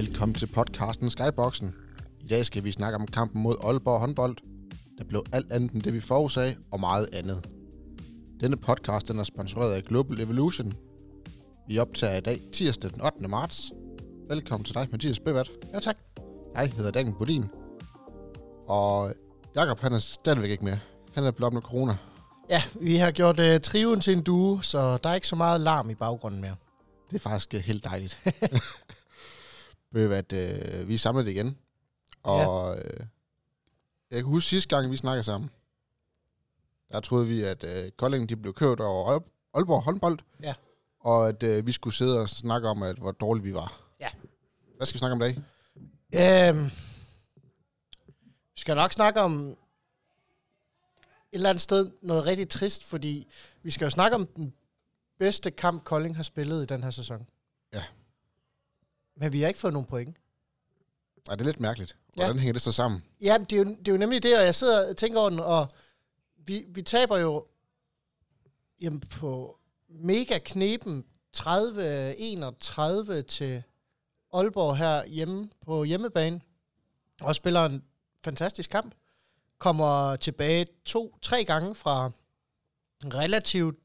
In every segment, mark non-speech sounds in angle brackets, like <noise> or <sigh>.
Velkommen til podcasten Skyboxen. I dag skal vi snakke om kampen mod Aalborg håndbold. Der blev alt andet end det, vi forudsagde, og meget andet. Denne podcast den er sponsoreret af Global Evolution. Vi optager i dag tirsdag den 8. marts. Velkommen til dig, Mathias Bevat. Ja, tak. Jeg hedder Daniel Bodin. Og Jakob han er stadigvæk ikke med. Han er blevet med corona. Ja, vi har gjort uh, triven til en due, så der er ikke så meget larm i baggrunden mere. Det er faktisk uh, helt dejligt. <laughs> Ved hvad, uh, vi er samlet igen. Og ja. uh, jeg kan huske sidste gang, vi snakkede sammen. Der troede vi, at uh, Kolding de blev kørt over Aalb- Aalborg håndbold. Ja. Og at uh, vi skulle sidde og snakke om, at hvor dårlige vi var. Ja. Hvad skal vi snakke om i dag? Øhm, vi skal nok snakke om et eller andet sted noget rigtig trist, fordi vi skal jo snakke om den bedste kamp, Kolding har spillet i den her sæson. Ja. Men vi har ikke fået nogen point. Ej, det er lidt mærkeligt. Ja. Hvordan hænger det så sammen? Ja, det er, jo, det er jo nemlig det, og jeg sidder og tænker over den, og vi, vi taber jo jamen, på mega knepen 30-31 til Aalborg her hjemme på hjemmebane, og spiller en fantastisk kamp. Kommer tilbage to-tre gange fra en relativt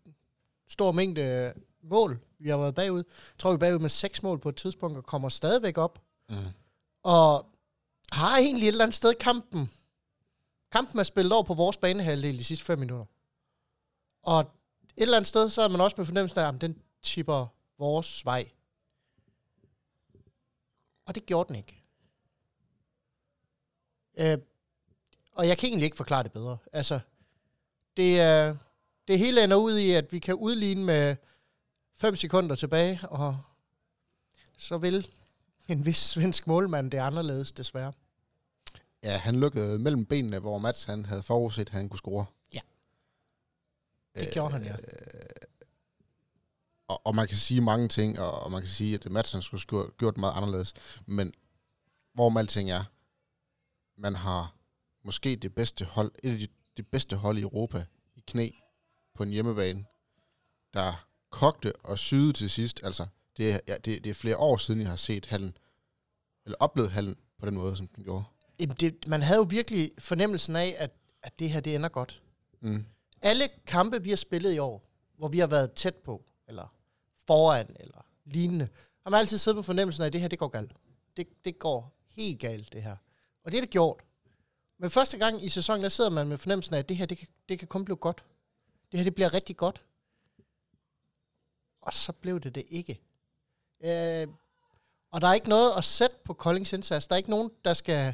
stor mængde mål. Vi har været bagud. Jeg tror, vi er bagud med seks mål på et tidspunkt, og kommer stadigvæk op. Mm. Og har egentlig et eller andet sted kampen. Kampen er spillet over på vores banehalvdel de sidste fem minutter. Og et eller andet sted, så er man også med fornemmelsen af, at den tipper vores vej. Og det gjorde den ikke. Øh, og jeg kan egentlig ikke forklare det bedre. Altså, det, er, det hele ender ud i, at vi kan udligne med 5 sekunder tilbage, og så vil en vis svensk målmand det er anderledes, desværre. Ja, han lukkede mellem benene, hvor Mats han havde forudset, at han kunne score. Ja. Det gjorde han, ja. Og, og man kan sige mange ting, og, og man kan sige, at Mats han skulle have gjort meget anderledes. Men hvor alting er, man har måske det bedste hold, et af de, de bedste hold i Europa i knæ på en hjemmebane, der kogte og syede til sidst. Altså, det er, ja, det, det er flere år siden, jeg har set hallen, eller oplevet hallen på den måde, som den gjorde. Jamen, det, man havde jo virkelig fornemmelsen af, at, at det her, det ender godt. Mm. Alle kampe, vi har spillet i år, hvor vi har været tæt på, eller foran, eller lignende, har man altid siddet på fornemmelsen af, at det her, det går galt. Det, det går helt galt, det her. Og det er det gjort. Men første gang i sæsonen, der sidder man med fornemmelsen af, at det her, det kan, det kan kun blive godt. Det her, det bliver rigtig godt. Og så blev det det ikke. Øh, og der er ikke noget at sætte på Koldings indsats. Der er ikke nogen, der skal...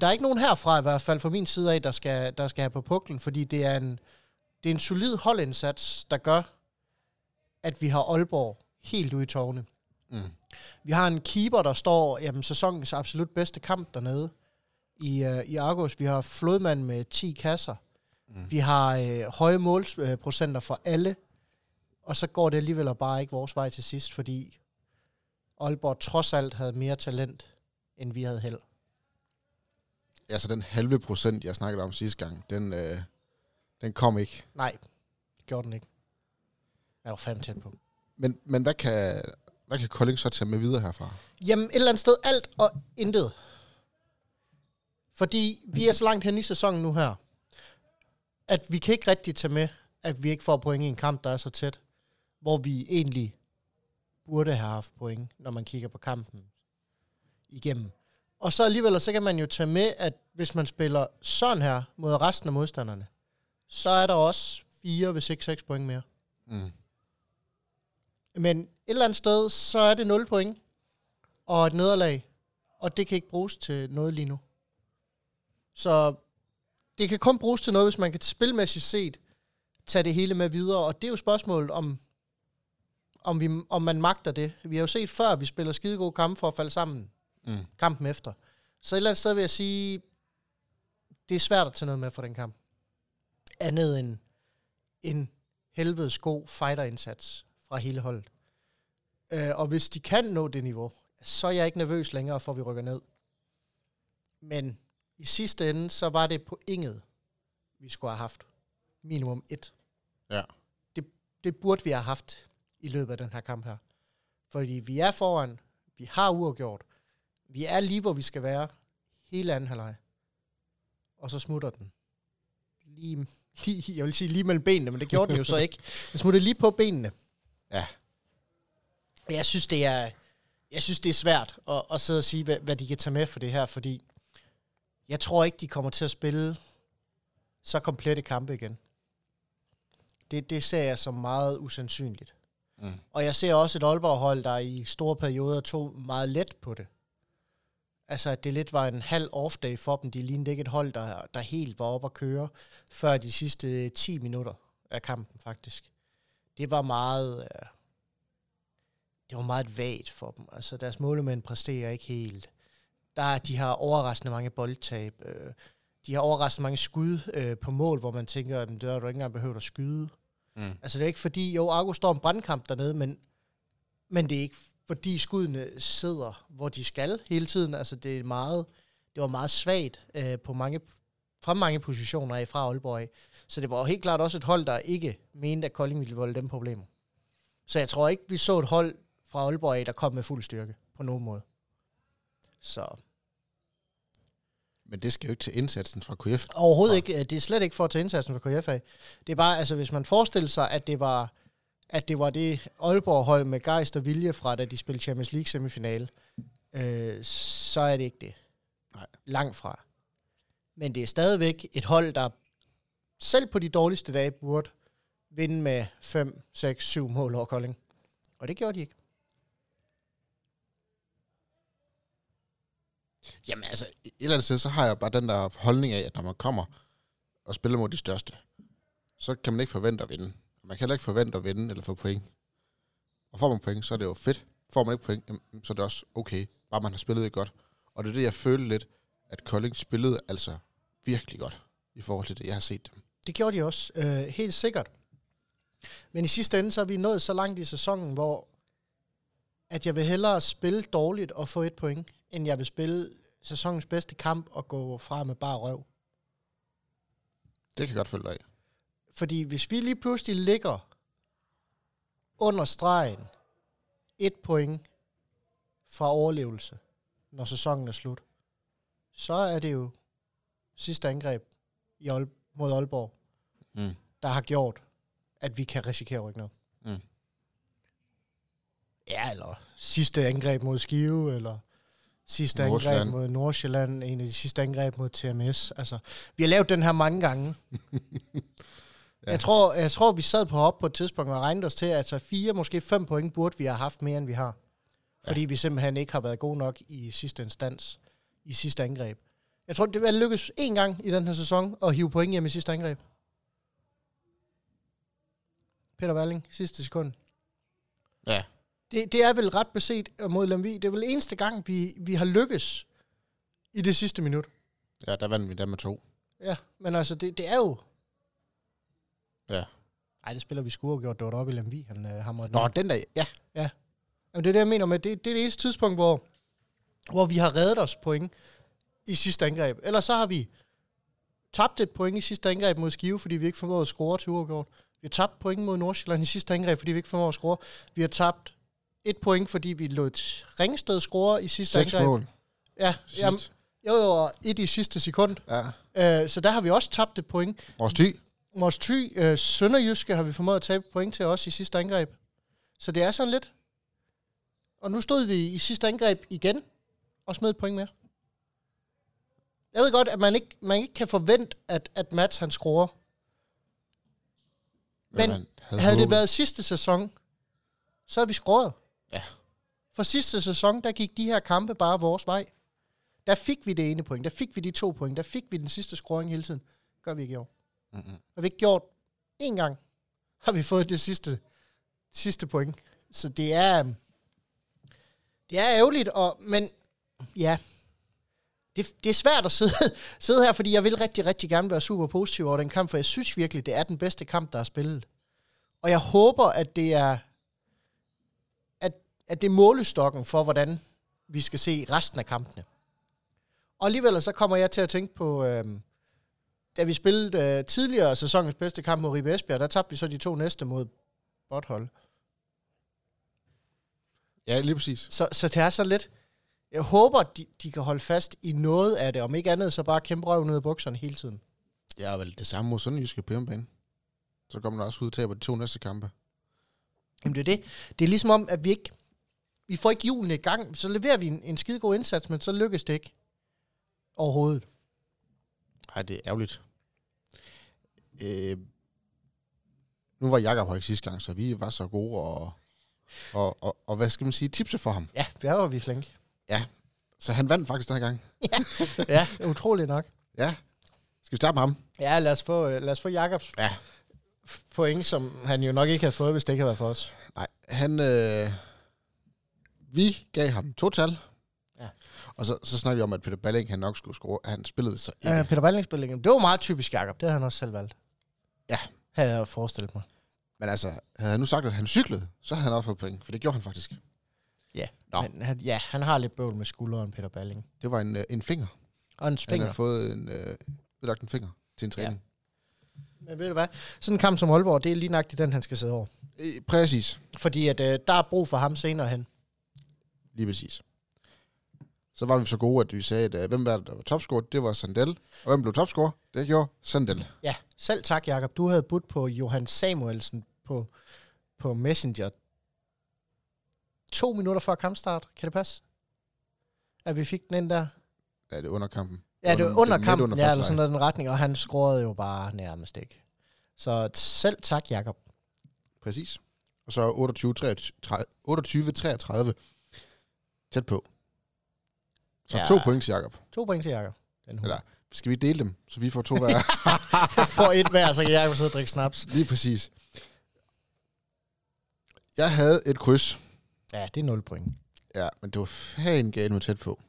Der er ikke nogen herfra, i hvert fald fra min side af, der skal, der skal have på puklen, fordi det er en, det er en solid holdindsats, der gør, at vi har Aalborg helt ude i tårne. Mm. Vi har en keeper, der står jamen, sæsonens absolut bedste kamp dernede i, uh, i Argos. Vi har Flodmand med 10 kasser. Mm. Vi har uh, høje målprocenter for alle. Og så går det alligevel bare ikke vores vej til sidst, fordi Aalborg trods alt havde mere talent, end vi havde held. Altså den halve procent, jeg snakkede om sidste gang, den, øh, den kom ikke. Nej, det gjorde den ikke. Jeg var fandme tæt på. Men, men hvad, kan, hvad kan Kolding så tage med videre herfra? Jamen, et eller andet sted alt og intet. Fordi vi er så langt hen i sæsonen nu her, at vi kan ikke rigtig tage med, at vi ikke får point i en kamp, der er så tæt, hvor vi egentlig burde have haft point, når man kigger på kampen igennem. Og så alligevel, så kan man jo tage med, at hvis man spiller sådan her mod resten af modstanderne, så er der også 4, hvis ikke 6 point mere. Mm. Men et eller andet sted, så er det 0 point og et nederlag, og det kan ikke bruges til noget lige nu. Så det kan kun bruges til noget, hvis man kan spilmæssigt set tage det hele med videre, og det er jo spørgsmålet om, om, vi, om man magter det. Vi har jo set før, at vi spiller skide gode kampe for at falde sammen Mm. kampen efter. Så et eller andet sted vil jeg sige, det er svært at tage noget med for den kamp. Andet end en helvedes god fighterindsats fra hele holdet. Øh, og hvis de kan nå det niveau, så er jeg ikke nervøs længere for, at vi rykker ned. Men i sidste ende, så var det på inget, vi skulle have haft. Minimum et. Ja. Det, det burde vi have haft i løbet af den her kamp her. Fordi vi er foran, Vi har uafgjort. Vi er lige, hvor vi skal være. Hele anden halvleg. Og så smutter den. Lige, <laughs> lige, jeg vil sige lige mellem benene, men det gjorde den jo så ikke. Den smuttede lige på benene. Ja. Jeg synes, det er, jeg synes, det er svært at, at sidde og sige, hvad, hvad de kan tage med for det her, fordi jeg tror ikke, de kommer til at spille så komplette kampe igen. Det, det ser jeg som meget usandsynligt. Mm. Og jeg ser også et Aalborg-hold, der i store perioder tog meget let på det. Altså, at det lidt var en halv off-day for dem. De lignede ikke et hold, der, der helt var oppe at køre, før de sidste 10 minutter af kampen, faktisk. Det var meget... Øh, det var meget vagt for dem. Altså, deres målemænd præsterer ikke helt. Der, de har overraskende mange boldtab. Øh, de har overraskende mange skud øh, på mål, hvor man tænker, at det har du ikke engang behøvet at skyde. Mm. Altså det er ikke fordi, jo, Argo står en brandkamp dernede, men, men det er ikke fordi skuddene sidder, hvor de skal hele tiden. Altså det er meget, det var meget svagt øh, på mange, fra mange positioner af fra Aalborg af. Så det var helt klart også et hold, der ikke mente, at Kolding ville volde dem problemer. Så jeg tror ikke, vi så et hold fra Aalborg af, der kom med fuld styrke på nogen måde. Så men det skal jo ikke til indsatsen fra KF. Overhovedet Ja. ikke. Det er slet ikke for at tage indsatsen for KF af. Det er bare, altså hvis man forestiller sig, at det var, at det var det Aalborg-hold med gejst og vilje fra, da de spillede Champions League semifinale, øh, så er det ikke det. Nej. Langt fra. Men det er stadigvæk et hold, der selv på de dårligste dage burde vinde med 5, 6, 7 mål over Kolding. Og det gjorde de ikke. Jamen altså, et eller andet sted, så har jeg bare den der holdning af, at når man kommer og spiller mod de største, så kan man ikke forvente at vinde. Man kan heller ikke forvente at vinde eller få point. Og får man point, så er det jo fedt. Får man ikke point, jamen, så er det også okay, bare man har spillet det godt. Og det er det, jeg følte lidt, at Kolding spillede altså virkelig godt i forhold til det, jeg har set dem. Det gjorde de også, øh, helt sikkert. Men i sidste ende, så er vi nået så langt i sæsonen, hvor at jeg vil hellere spille dårligt og få et point, end jeg vil spille sæsonens bedste kamp og gå fra med bare røv. Det kan jeg godt følge dig af. Fordi hvis vi lige pludselig ligger under stregen et point fra overlevelse, når sæsonen er slut, så er det jo sidste angreb i Aalborg, mod Aalborg, Mm. der har gjort, at vi kan risikere at rykke ned. Mm. Ja, eller sidste angreb mod Skive, eller sidste angreb mod Nordsjælland, en af de sidste angreb mod TMS. Altså, vi har lavet den her mange gange. Ja. <laughs> ja. jeg, tror, jeg tror, vi sad på op på et tidspunkt og regnede os til, at altså fire, måske fem point burde vi have haft mere, end vi har. Fordi vi simpelthen ikke har været gode nok i sidste instans, i sidste angreb. Jeg tror, det vil lykkes en gang i den her sæson at hive point hjem i sidste angreb. Peter Walling, sidste sekund. Ja. Det, det er vel ret beset mod Lemvi. Det er vel eneste gang, vi, vi har lykkes i det sidste minut. Ja, der vandt vi der med to. Ja, men altså, det, det er jo... Ja. Nej, det spiller vi sgu uafgjort. Det var deroppe i Lemvi, han øh, hamrede Nå, den der, ja. Jamen, det er det, jeg mener med, det, det er det eneste tidspunkt, hvor, hvor vi har reddet os point i sidste angreb. Ellers så har vi tabt et point i sidste angreb mod Skive, fordi vi ikke formåede at score til uafgjort. Vi har tabt point mod Nordsjælland i sidste angreb, fordi vi ikke formåede at score. Vi har tabt et point, fordi vi lod Ringsted score i sidste Seks angreb. mål. Ja, Sidst. jamen, jo, jo, et i sidste sekund. Ja. Øh, så der har vi også tabt et point. Vores ty. Vores ty, øh, Sønderjyske, har vi formået at tabe point til os i sidste angreb. Så det er sådan lidt. Og nu stod vi i sidste angreb igen, og smed et point mere. Jeg ved godt, at man ikke, man ikke kan forvente, at, at Mats han scorer. Men man Havde det håbet. været sidste sæson, så har vi scoret. Ja. For sidste sæson, der gik de her kampe bare vores vej. Der fik vi det ene point, der fik vi de to point, der fik vi den sidste scoring hele tiden. Gør vi ikke i år. Mm-mm. Har vi ikke gjort én gang, har vi fået det sidste, sidste point. Så det er, det er ærgerligt, og, men ja, det, det er svært at sidde, <laughs> sidde her, fordi jeg vil rigtig, rigtig gerne være super positiv over den kamp, for jeg synes virkelig, det er den bedste kamp, der er spillet. Og jeg håber, at det er, at, det er målestokken for, hvordan vi skal se resten af kampene. Og alligevel så kommer jeg til at tænke på, øhm, da vi spillede øh, tidligere sæsonens bedste kamp mod Ribe Esbjerg, der tabte vi så de to næste mod Bothold. Ja, lige præcis. Så, så det er så lidt... Jeg håber, de, de kan holde fast i noget af det. Om ikke andet, så bare kæmpe røven ud af bukserne hele tiden. Ja, vel det samme mod Sønderjyske på hjemmebane. Så kommer man også ud og taber de to næste kampe. Jamen det er det. Det er ligesom om, at vi ikke... Vi får ikke julen i gang. Så leverer vi en, en skide god indsats, men så lykkes det ikke. Overhovedet. Ej, det er ærgerligt. Øh, nu var Jakob her ikke sidste gang, så vi var så gode og, og, og, og hvad skal man sige, tipse for ham. Ja, der var vi flinke. Så han vandt faktisk den her gang. <laughs> ja, utroligt nok. Ja. Skal vi starte med ham? Ja, lad os få, lad os få Jakobs Ja. point, som han jo nok ikke havde fået, hvis det ikke havde været for os. Nej, han... Øh, vi gav ham to tal. Ja. Og så, så snakkede vi om, at Peter Balling, han nok skulle score. Han spillede så ikke. Ja, Peter Ballingsspillingen, det var meget typisk Jakob. Det havde han også selv valgt. Ja. Havde jeg forestillet mig. Men altså, havde han nu sagt, at han cyklede, så havde han også fået point. For det gjorde han faktisk. Ja. Nå. Men han, ja, han har lidt bøvl med skulderen, Peter Balling. Det var en, øh, en finger. Og en Han finger. har fået en, øh, udlagt en finger til en træning. Men ved du hvad? Sådan en kamp som Aalborg, det er lige nøjagtigt den, han skal sidde over. Ja. Øh, præcis. Fordi at, øh, der er brug for ham senere hen. Lige præcis. Så var vi så gode, at vi sagde, at øh, hvem var det, der var topscorer? Det var Sandel. Og hvem blev topscorer? Det gjorde Sandel. Ja, selv tak, Jakob. Du havde budt på Johan Samuelsen på, på Messenger. To minutter før kampstart. Kan det passe? At vi fik den ind der? Ja, det er under kampen. Ja, det var Under- under kampen, under ja, eller sådan noget den retning, og han scorede jo bare nærmest ikke. Så selv tak, Jakob. Præcis. Og så 28-33. Tæt på. Så Ja. to point til Jakob. To point til Jakob. Den Eller, skal vi dele dem, så vi får to hver? <laughs> For et hver, så kan Jakob sidde og drikke snaps. Lige præcis. Jeg havde et kryds. Ja, det er 0 point. Ja, men det var fan galt med tæt på.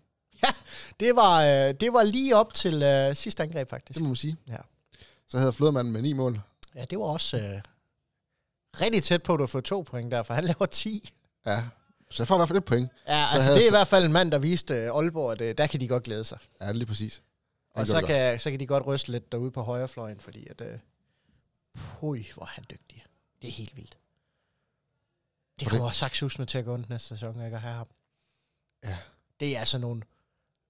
Det var, øh, det var lige op til øh, sidste angreb, faktisk. Det må man sige. Ja. Så havde Flodmanden med ni mål. Ja, det var også øh, rigtig tæt på, at du har fået to point der, for han laver 10. Ja. Så jeg får i hvert fald et point. Ja, Så altså det er i så- hvert fald en mand, der viste øh, Aalborg, at øh, der kan de godt glæde sig. Ja, lige præcis. Han Og så kan, så kan de godt ryste lidt derude på højrefløjen, fordi at... Øh, puh, hvor er han dygtig. Det er helt vildt. Det kommer sagt med til at gå ondt næste sæson, ikke at have ham. Ja. Det er altså nogle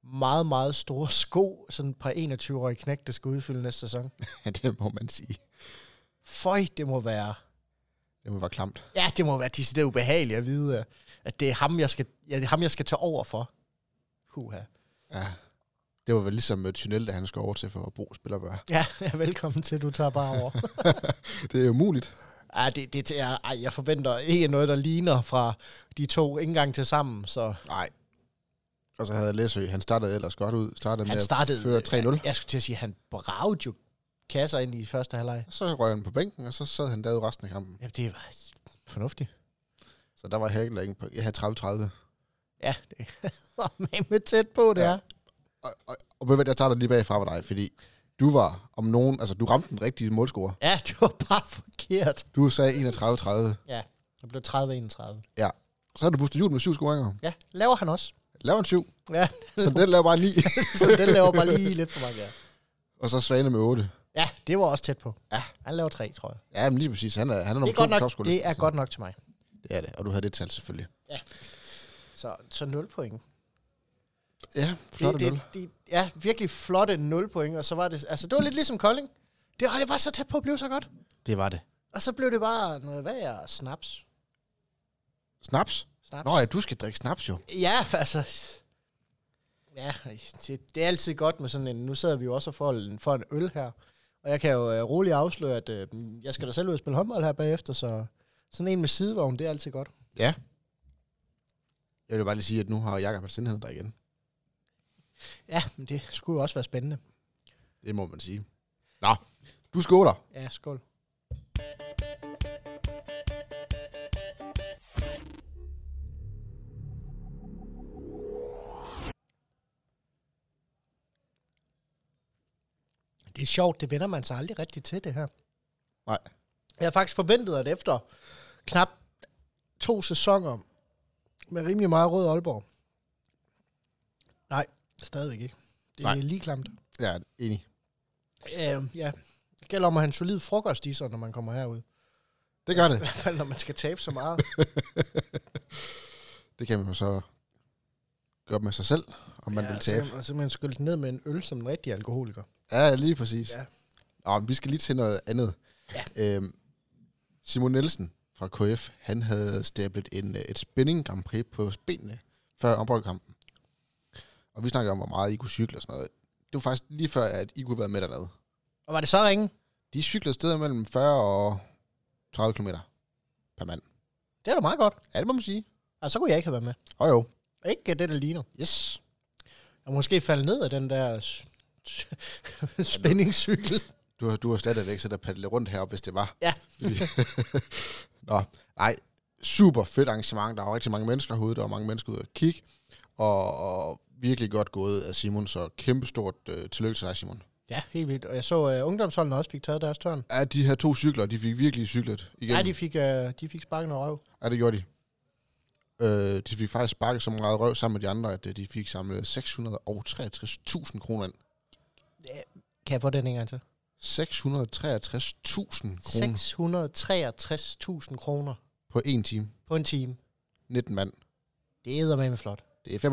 meget, meget store sko, sådan et par 21-årige knæk, der skal udfylde næste sæson. <laughs> Ja, det må man sige. Føj, det må være... Det må være klamt. Ja, det må være decideret ubehageligt at vide, at det er ham, jeg skal, ja, det er ham, jeg skal tage over for. Huha. Ja. Det var vel ligesom uh, Tunnel, da han skulle over til for at bruge spillerbør. Ja, <laughs> ja, velkommen til, du tager bare over. <laughs> det er jo muligt. Ej, det, det er, ej, jeg forventer ikke noget, der ligner fra de to ikke engang til sammen, så Nej. Og så havde Læsø, han startede ellers godt ud. Startede han med startede... at føre 3-0. Jeg, jeg skulle til at sige, han bragede jo kasser ind i første halvleg. Så røg han på bænken, og så sad han derude resten af kampen. Ja, det var fornuftigt. Så der var heller ingen på. Jeg havde 30-30. Ja, det <laughs> er med tæt på, det Ja. er. Og, og, og hvad, jeg starter lige bagfra med dig, fordi du var om nogen, altså du ramte den rigtige målscore. Ja, <laughs> det var bare forkert. Du sagde 31-30. Ja, det blev 30-31. Så har du boostet jul med syv scoringer. Ja, laver han også. Lav en syv. Ja, Så den laver bare 9. <laughs> så den laver bare lige lidt for mange, ja. og så Svane med 8. Ja, det var også tæt på. Ja. Han laver tre, tror jeg. Ja, men lige præcis. Han er, han er Det nummer er, to godt nok, det er godt nok til mig. Er det, og du havde det tal selvfølgelig. Så, så 0 point. Ja, flot det, nul. det, det, ja, virkelig flotte 0 point, og så var det, altså det var lidt ligesom Kolding. Det, og det var så tæt på at blive så godt. Det var det. Og så blev det bare noget værre snaps. Snaps? snaps. Nå ja, du skal drikke snaps jo. Ja, altså... Ja, det, det er altid godt med sådan en... Nu sidder vi jo også og får en, får en øl her. Og jeg kan jo uh, roligt afsløre, at uh, jeg skal da selv ud og spille håndbold her bagefter, så sådan en med sidevogn, det er altid godt. Ja. Jeg vil bare lige sige, at nu har Jakob et sindhed der igen. Ja, men det skulle jo også være spændende. Det må man sige. Nå, du skåler. Ja, skål. Det er sjovt, det vender man sig aldrig rigtig til, det her. Nej. Jeg har faktisk forventet, at efter knap to sæsoner med rimelig meget rød Aalborg. Nej, stadigvæk ikke. Det er Nej. lige klamt. Ja, enig. Øh, ja, det gælder om at have en solid frokost i sig, når man kommer herud. Det gør I det. hvert fald, når man skal tabe så meget. <laughs> Det kan man jo så gøre med sig selv, om man ja, vil tabe. Man simpelthen skylde ned med en øl som en rigtig alkoholiker. Ja, lige præcis. Ja. Nå, men vi skal lige til noget andet. Ja. Øhm, Simon Nielsen fra KF, han havde stablet en, øh, et spinning Grand Prix på benene før ombrødkampen. Og vi snakkede om, hvor meget I kunne cykle og sådan noget. Det var faktisk lige før, at I kunne være med dernede. Og var det så ringe? De cyklede steder mellem 40 og 30 km per mand. Det er da meget godt. Ja, det må man sige. Altså, så kunne jeg ikke have været med. Og jo. Ikke det, der ligner. Yes. Jeg måske falde ned af den der <laughs> spændingscykel. Du har, du har stadigvæk sæt at paddle rundt heroppe, hvis det var. Ja. <laughs> Nå, nej. Super fedt arrangement. Der var rigtig mange mennesker herude. Der var mange mennesker ude at kigge. Og, og virkelig godt gået af Simon. Så kæmpestort øh, tillykke til dig, Simon. Ja, helt vildt. Og jeg så, at uh, ungdomsholdene også fik taget deres tørn. Ja, de her to cykler, de fik virkelig cyklet igen. Ja, de fik, uh, de fik sparket noget røv. Ja, det gjorde de. Øh, de fik faktisk sparket så meget røv sammen med de andre, at øh, de fik samlet 663.000 kroner ind. Kan jeg få den en gang til? 663.000 kroner 663.000 kroner på en time. på en time. 19 mand. Det er med flot. Det er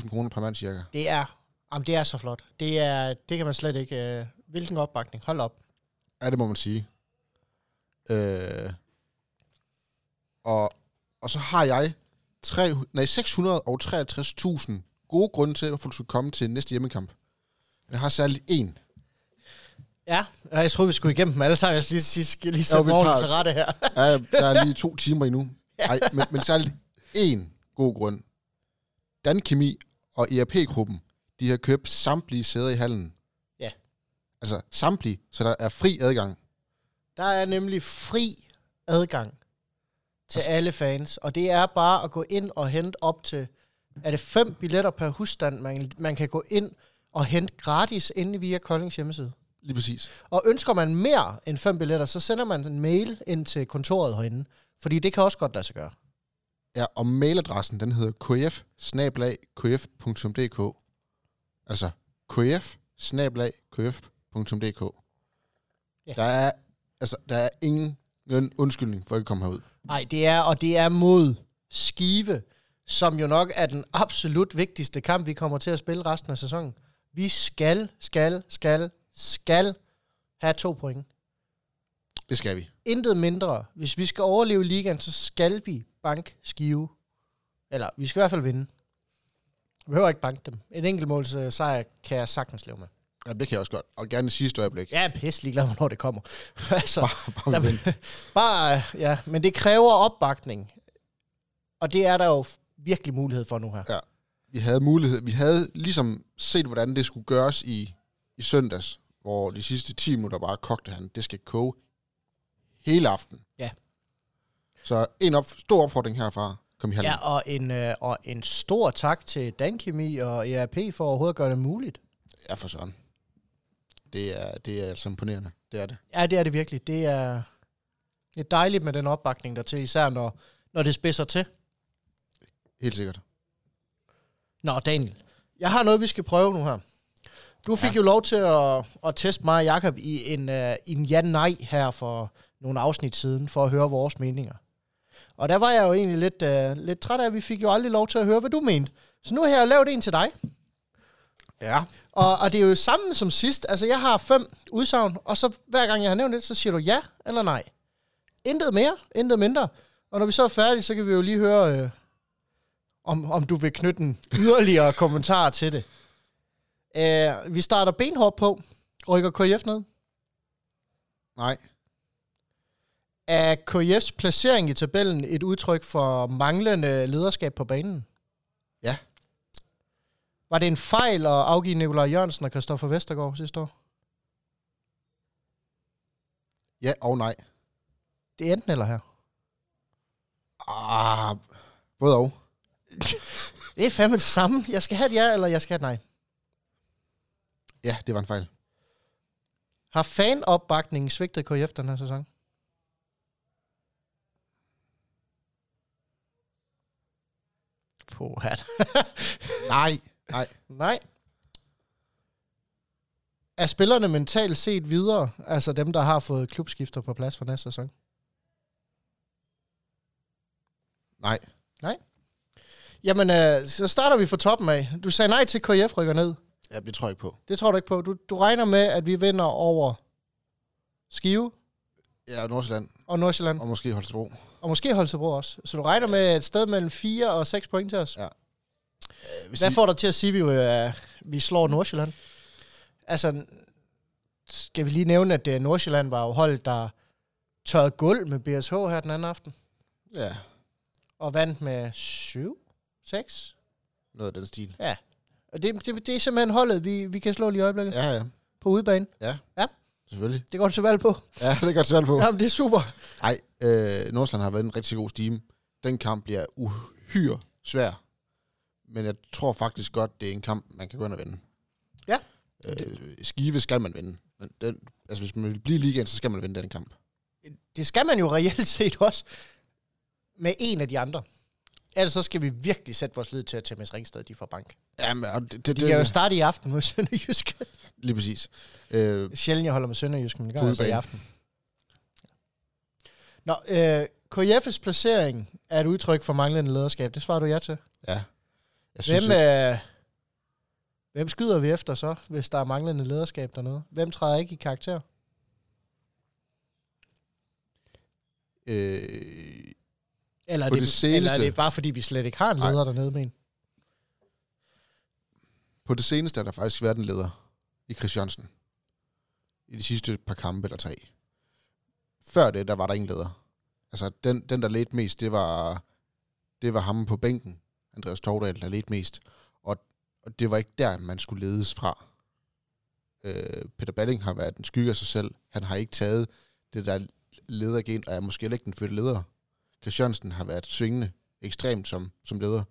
35.000 kroner per mand cirka. Det er, jamen det er så flot. Det, er, det kan man slet ikke... Uh, hvilken opbakning? Hold op. Ja, det må man sige. Øh, og, og så har jeg tre, nej, 663.000 gode grunde til, hvorfor du skal komme til næste hjemmekamp. Jeg har særligt en. Ja, jeg troede, vi skulle igennem dem alle sammen. Jeg skal lige, skal lige Jo, sætte ja, tager- til rette her. Ja, der er lige <laughs> to timer endnu. Nej, men, men særligt en god grund. Dan Kemi og ERP-gruppen, de har købt samtlige sæder i hallen. Ja. Altså samtlige, så der er fri adgang. Der er nemlig fri adgang til Altså- alle fans, og det er bare at gå ind og hente op til, er det fem billetter per husstand, man, man kan gå ind og hente gratis inde via Koldings hjemmeside. Lige præcis. og ønsker man mere end fem billetter, så sender man en mail ind til kontoret herinde, fordi det kan også godt lade sig gøre. Ja, og mailadressen, den hedder kf kf.dk. Altså kf kf.dk. Ja. Der er altså der er ingen undskyldning for at ikke komme herud. Nej, det er, og det er mod Skive, som jo nok er den absolut vigtigste kamp, vi kommer til at spille resten af sæsonen. Vi skal, skal, skal, skal have to point. Det skal vi. Intet mindre. Hvis vi skal overleve ligaen, så skal vi bank Skive. Eller, vi skal i hvert fald vinde. Vi behøver ikke banke dem. En enkelt måls øh, sejr kan jeg sagtens leve med. Ja, det kan jeg også godt. Og gerne i sidste øjeblik. Jeg er pisselig glad, hvornår det kommer. <laughs> altså, Bare, bare der, <laughs> bare, ja, men det kræver opbakning. Og det er der jo virkelig mulighed for nu her. vi havde mulighed. Vi havde ligesom set, hvordan det skulle gøres i, i søndags, hvor de sidste 10 minutter bare kogte han. Det skal koge hele aften. Ja. Så en op, stor opfordring herfra. Kom i hallen. Ja, og en, øh, og en stor tak til Dankemi og ERP for overhovedet at gøre det muligt. Ja, for sådan. Det er, det er altså imponerende. Det er det. Ja, det er det virkelig. Det er, det er dejligt med den opbakning der til, især når, når det spidser til. Helt sikkert. Nå, Daniel. Jeg har noget, vi skal prøve nu her. Du fik Ja. jo lov til at, at teste mig og Jacob i en, uh, en ja-nej her for nogle afsnit siden, for at høre vores meninger. Og der var jeg jo egentlig lidt, uh, lidt træt af, at vi fik jo aldrig lov til at høre, hvad du mente. Så nu har jeg lavet en til dig. Ja. Og, og det er jo samme som sidst. Altså, jeg har fem udsagn, og så hver gang jeg har nævnt det, så siger du ja eller nej. Intet mere, intet mindre. Og når vi så er færdige, så kan vi jo lige høre, øh, om, om du vil knytte en yderligere kommentar til det. Uh, vi starter benhårdt på. Rykker KF ned. Nej. Er KF's placering i tabellen et udtryk for manglende lederskab på banen? Ja. Var det en fejl at afgive Nikolaj Jørgensen og Kristoffer Vestergaard sidste år? Ja og nej. Det er enten eller her. Ah, både og. <laughs> Det er fandme det samme. Jeg skal have et ja, eller jeg skal have et nej. Ja, det var en fejl. Har fanopbakningen svigtet KF den her sæson? På hat. <laughs> Nej. Nej. nej. Er spillerne mentalt set videre, altså dem, der har fået klubskifter på plads for næste sæson? Nej. Jamen, øh, så starter vi fra toppen af. Du sagde nej til, KF rykker ned. Ja, det tror jeg ikke på. Det tror du ikke på. Du, du regner med, at vi vinder over Skive Ja, Nordsjælland, og Nordsjælland, og måske Holstebro. og måske Holstebro også. Så du regner med et sted mellem 4 og 6 point til os. Ja. Hvis Hvad får dig til at sige, at vi, øh, vi slår Nordsjælland? Altså, skal vi lige nævne, at det Nordsjælland var jo holdet, der tørrede gulv med BSH her den anden aften, Ja, og vandt med 7, 6. noget af den stil. Og det, det, det er simpelthen holdet, vi, vi kan slå lige i øjeblikket ja. Ja, ja. på udebane. Selvfølgelig. Det går du til valg på. Ja, det er godt svært på. <laughs> Jamen, det er super. Nej, øh, Nordsjælland har været en rigtig god stime. Den kamp bliver uhyre svær. Men jeg tror faktisk godt, det er en kamp, man kan gå ind og vinde. Ja. Øh, Skive skal man vinde. Men Den, altså, hvis man vil blive ligaen, så skal man vinde den kamp. Det skal man jo reelt set også med en af de andre. Ellers så skal vi virkelig sætte vores lid til at TMS Ringsted, de får bank. Ja, men, og det, det, De det, kan jo starte i aften mod <laughs> Sønderjysk. lige præcis. Øh, Sjældent jeg holder med Sønderjysk, men det gør jeg altså i aften. Nå, øh, KF's placering er et udtryk for manglende lederskab. Det svarer du ja til. ja. Jeg synes, Hvem, at, øh, hvem skyder vi efter så, hvis der er manglende lederskab dernede? Hvem træder ikke i karakter? øh, Eller er, det, det eller er det bare fordi, vi slet ikke har en Nej. leder dernede, men? på det seneste er der faktisk været en leder i Chris Jørgensen. I de sidste par kampe eller tre. Før det, der var der ingen leder. Altså, den, den der ledte mest, det var, det var ham på bænken. Andreas Tordal, der ledte mest. Og, og det var ikke der, man skulle ledes fra. Øh, Peter Balling har været en skygge af sig selv. Han har ikke taget det der ledergen, og er måske heller ikke den fødte leder. Christiansen har været svingende ekstremt som, som leder.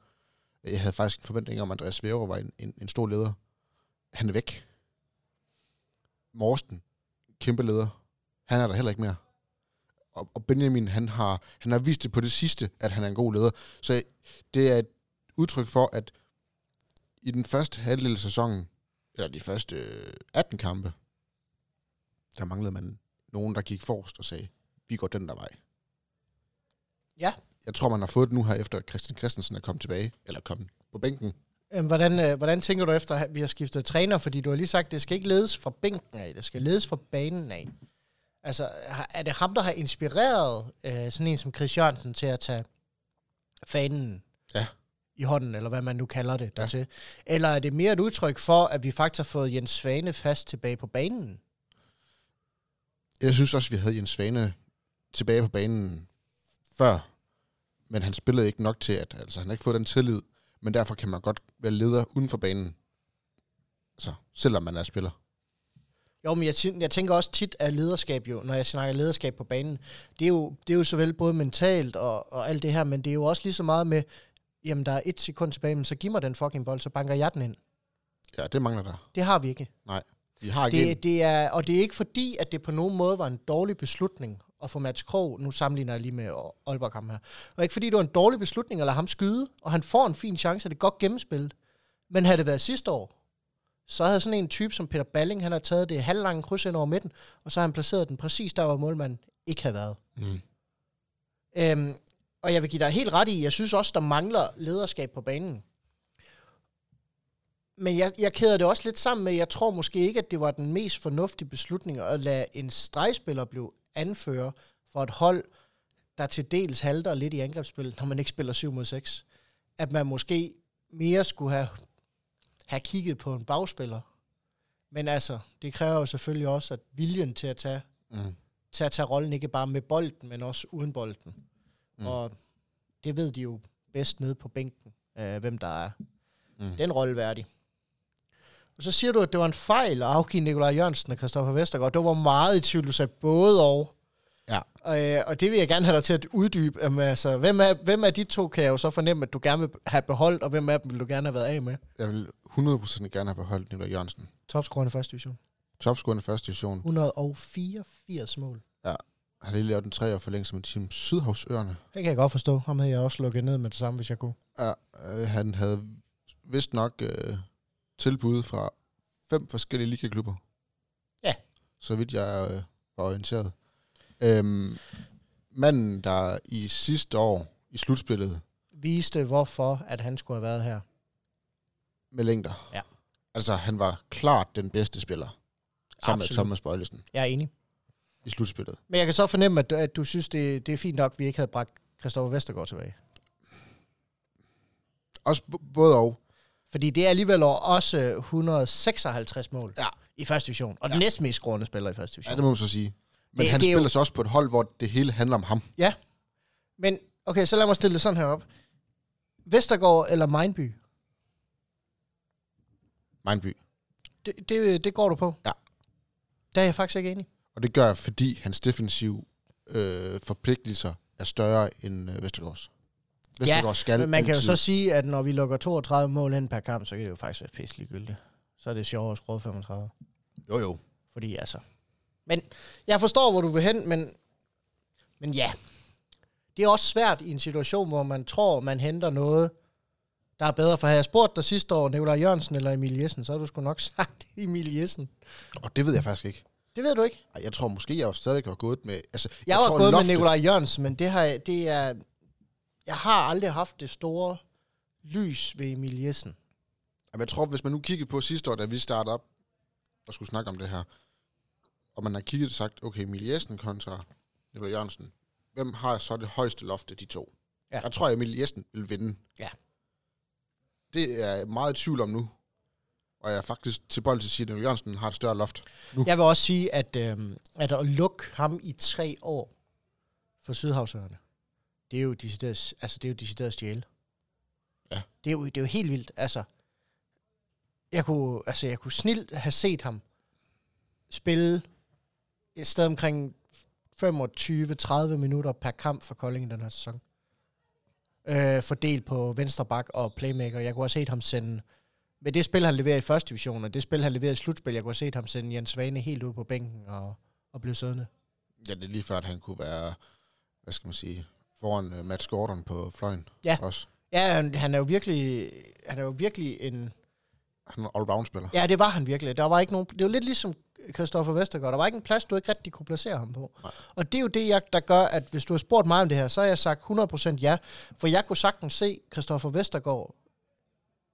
Jeg havde faktisk en forventning om, at Andreas Væver var en, en, en stor leder. Han er væk. Morsten, kæmpe leder. Han er der heller ikke mere. Og, og Benjamin, han har, han har vist det på det sidste, at han er en god leder. Så det er et udtryk for, at i den første halvdel af sæsonen, eller de første øh, 18 kampe, der manglede man nogen, der gik forrest og sagde, vi går den der vej. Ja. Jeg tror, man har fået det nu her, efter Christian Christensen er kommet tilbage, eller kommet på bænken. Øhm, Hvordan, øh, hvordan tænker du efter, at vi har skiftet træner? Fordi du har lige sagt, at det skal ikke ledes fra bænken af, det skal ledes fra banen af. Altså, er det ham, der har inspireret øh, sådan en som Chris Jørgensen til at tage fanen Ja. i hånden, eller hvad man nu kalder det dertil? Ja. Eller er det mere et udtryk for, at vi faktisk har fået Jens Svane fast tilbage på banen? Jeg synes også, vi havde Jens Svane tilbage på banen før, men han spillede ikke nok til, at altså, han har ikke fået den tillid, men derfor kan man godt være leder uden for banen, altså, selvom man er spiller. Jo, men jeg, jeg tænker også tit, at lederskab jo, når jeg snakker lederskab på banen, det er jo, det er jo såvel både mentalt og, og alt det her, men det er jo også lige så meget med, jamen der er et sekund tilbage, men så giv mig den fucking bold, så banker jeg den ind. Ja, det mangler der. Det har vi ikke. Vi har ikke Det, det er, og det er ikke fordi, at det på nogen måde var en dårlig beslutning at få Mats Krog, nu sammenligner jeg lige med Aalborg ham her, og ikke fordi det var en dårlig beslutning at lade ham skyde, og han får en fin chance, og det er godt gennemspillet. Men havde det været sidste år, så havde sådan en type som Peter Balling, han har taget det halvlange kryds ind over midten, og så har han placeret den præcis der, hvor målmanden ikke havde været. Mm. Øhm, og jeg vil give dig helt ret i, jeg synes også, der mangler lederskab på banen. Men jeg, jeg kæder det også lidt sammen med, jeg tror måske ikke, at det var den mest fornuftige beslutning at lade en stregspiller blive anfører for et hold, der til dels halter lidt i angrebsspillet, når man ikke spiller 7 mod 6. At man måske mere skulle have, have kigget på en bagspiller. Men altså, det kræver jo selvfølgelig også, at viljen til at tage Mm. til at tage rollen, ikke bare med bolden, men også uden bolden. Mm. Mm. Og det ved de jo bedst nede på bænken, øh, hvem der er Mm. den rolle værdig. Og så siger du, at det var en fejl at afgive Nikolaj Jørgensen og Christoffer Vestergaard. Det var meget i tvivl, du sagde både og. Ja. Og, øh, og det vil jeg gerne have dig til at uddybe. Jamen, altså, hvem, er, hvem af de to kan jeg jo så fornemme, at du gerne vil have beholdt, og hvem af dem vil du gerne have været af med? Jeg vil 100% gerne have beholdt Nikolaj Jørgensen. Topscorerne i første division. Topscorende første division. 184 mål. Han har lige lavet en treår for længe som team Sydhavsøerne. Det kan jeg godt forstå. Ham havde jeg også lukket ned med det samme, hvis jeg kunne. Ja, øh, han havde vist nok øh, tilbud fra fem forskellige ligaklubber. Ja. Så vidt jeg øh, var orienteret. Øhm, manden, der i sidste år i slutspillet viste, hvorfor at han skulle have været her. Med længder. Ja. Altså, han var klart den bedste spiller. Sammen Absolut. med Thomas Bøjlesen Jeg er enig. i slutspillet. Men jeg kan så fornemme, at du, at du synes, det, det er fint nok, at vi ikke havde bragt Christoffer Vestergaard tilbage. Også både og. Fordi det er alligevel også 156 mål Ja. i første division. Og den næstmest scorende spiller i første Ja, division. det må man så sige. Men Det- han det er jo- spiller så også på et hold, hvor det hele handler om ham. Men okay, så lad mig stille det sådan her op. Vestergaard eller Mindby? Mindby. Det, det, det går du på? Ja. Der er jeg faktisk ikke enig. Og det gør jeg, fordi hans defensiv øh, forpligtelser er større end øh, Vestergaards. Vestergaard skal Men man kan jo så sige, at når vi lukker 32 mål ind per kamp, så kan det jo faktisk være pisse ligegyldigt. Så er det sjovere at skrue 35. Jo, jo. Fordi altså... Men jeg forstår, hvor du vil hen, men... Men ja. Det er også svært i en situation, hvor man tror, man henter noget, der er bedre. For havde jeg spurgt dig sidste år, Nikolaj Jørgensen eller Emil Jessen, så har du sgu nok <laughs> sagt Emil Jessen. Og det ved jeg faktisk ikke. Det ved du ikke. Ej, Jeg tror måske, jeg jo stadig har gået med... Altså, Jeg, jeg var tror, gået loftet- med Nikolaj Jørgensen, men det, har, det er... Jeg har aldrig haft det store lys ved Emil Jessen. Jamen, jeg tror, hvis man nu kiggede på sidste år, da vi startede op og skulle snakke om det her, og man har kigget og sagt, okay, Emil Jessen kontra Nikolaj Jørgensen, hvem har så det højeste loft af de to? Ja. Jeg tror, Emil Jessen vil vinde. Ja. Det er jeg meget i tvivl om nu. Og jeg er faktisk tilbøjelig til at sige, at Nikolaj Jørgensen har et større loft. Jeg vil også sige, at, øh, at at lukke ham i tre år for Sydhavsøerne, det er jo decideret, altså det er jo decideret stjæle. Ja. Det er, jo, det er jo helt vildt. Altså, jeg kunne, altså, jeg kunne snilt have set ham spille et sted omkring 25-30 minutter per kamp for Kolding i den her sæson. Øh, fordelt på venstre bak og playmaker. Jeg kunne have set ham sende med det spil, han leverer i første division, og det spil, han leverer i slutspil, jeg kunne have set ham sende Jens Svane helt ud på bænken og, og blive siddende. Ja, det er lige før, at han kunne være, hvad skal man sige, foran uh, Matt Gordon på fløjen. Ja. Også. Ja, han, han er jo virkelig, han er jo virkelig en... Han er all-round-spiller. Ja, det var han virkelig. Der var ikke nogen... Det var lidt ligesom Christoffer Vestergaard. Der var ikke en plads, du ikke rigtig kunne placere ham på. Nej. Og det er jo det, jeg, der gør, at hvis du har spurgt mig om det her, så har jeg sagt 100% ja. For jeg kunne sagtens se Christoffer Vestergaard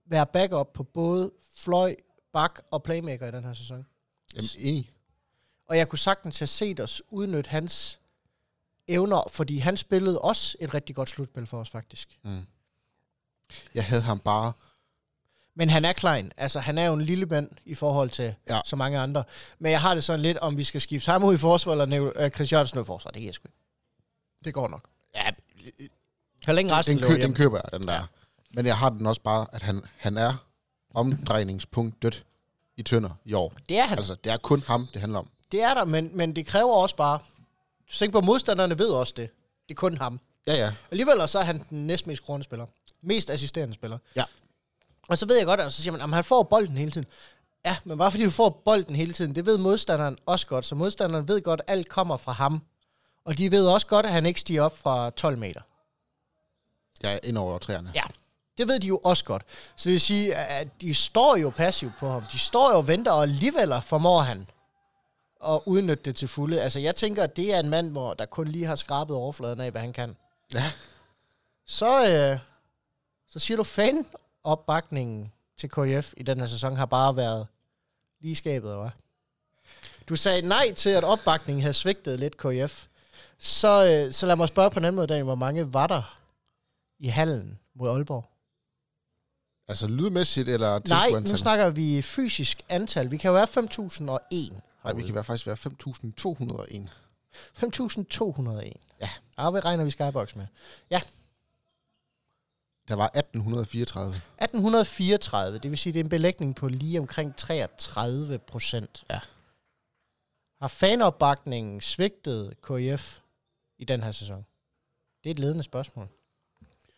være backup på både fløj, bak og playmaker i den her sæson. Jamen, enig. Og jeg kunne sagtens have set os udnytte hans evner, fordi han spillede også et rigtig godt slutspil for os faktisk. Mm. Jeg havde ham bare... Men han er klein. Altså, han er jo en lille mand i forhold til Ja. så mange andre. Men jeg har det sådan lidt, om vi skal skifte ham ud i forsvar, eller Nico- øh, Chris Jørgensen ud i forsvar. Det kan jeg sgu ikke. Det går nok. Ja, Har længe resten den, kø, den køber jeg, den der. Ja. Men jeg har den også bare, at han, han er omdrejningspunkt dødt i Tønder i år. Det er han. Altså, det er kun ham, det handler om. Det er der, men, men det kræver også bare... Du tænker på, modstanderne ved også det. Det er kun ham. Ja, ja. Alligevel så er han den næstmest kronede spiller. Mest assisterende spiller. Ja. Og så ved jeg godt, at så siger man, at han får bolden hele tiden. Ja, men bare fordi du får bolden hele tiden, det ved modstanderen også godt. Så modstanderen ved godt, at alt kommer fra ham. Og de ved også godt, at han ikke stiger op fra 12 meter. Er ind over træerne. Ja. Det ved de jo også godt. Så det vil sige, at de står jo passivt på ham. De står jo og venter, og alligevel formår han at udnytte det til fulde. Altså, jeg tænker, at det er en mand, hvor der kun lige har skrabet overfladen af, hvad han kan. Ja. Så, øh, så siger du, fan opbakningen til KF i den her sæson har bare været lige skabet, eller hvad? Du sagde nej til, at opbakningen havde svigtet lidt KF. Så, øh, så lad mig spørge på en anden måde, Daniel, hvor mange var der i hallen mod Aalborg? Altså lydmæssigt eller Nej, nu snakker vi fysisk antal. Vi kan jo være 5.001. Nej, vi kan være, faktisk være 5.201. 5.201. Ja. Og hvad regner vi Skybox med? Der var 1834. 1834, det vil sige, det er en belægning på lige omkring 33 procent. Ja. Har fanopbakningen svigtet KIF i den her sæson? Det er et ledende spørgsmål.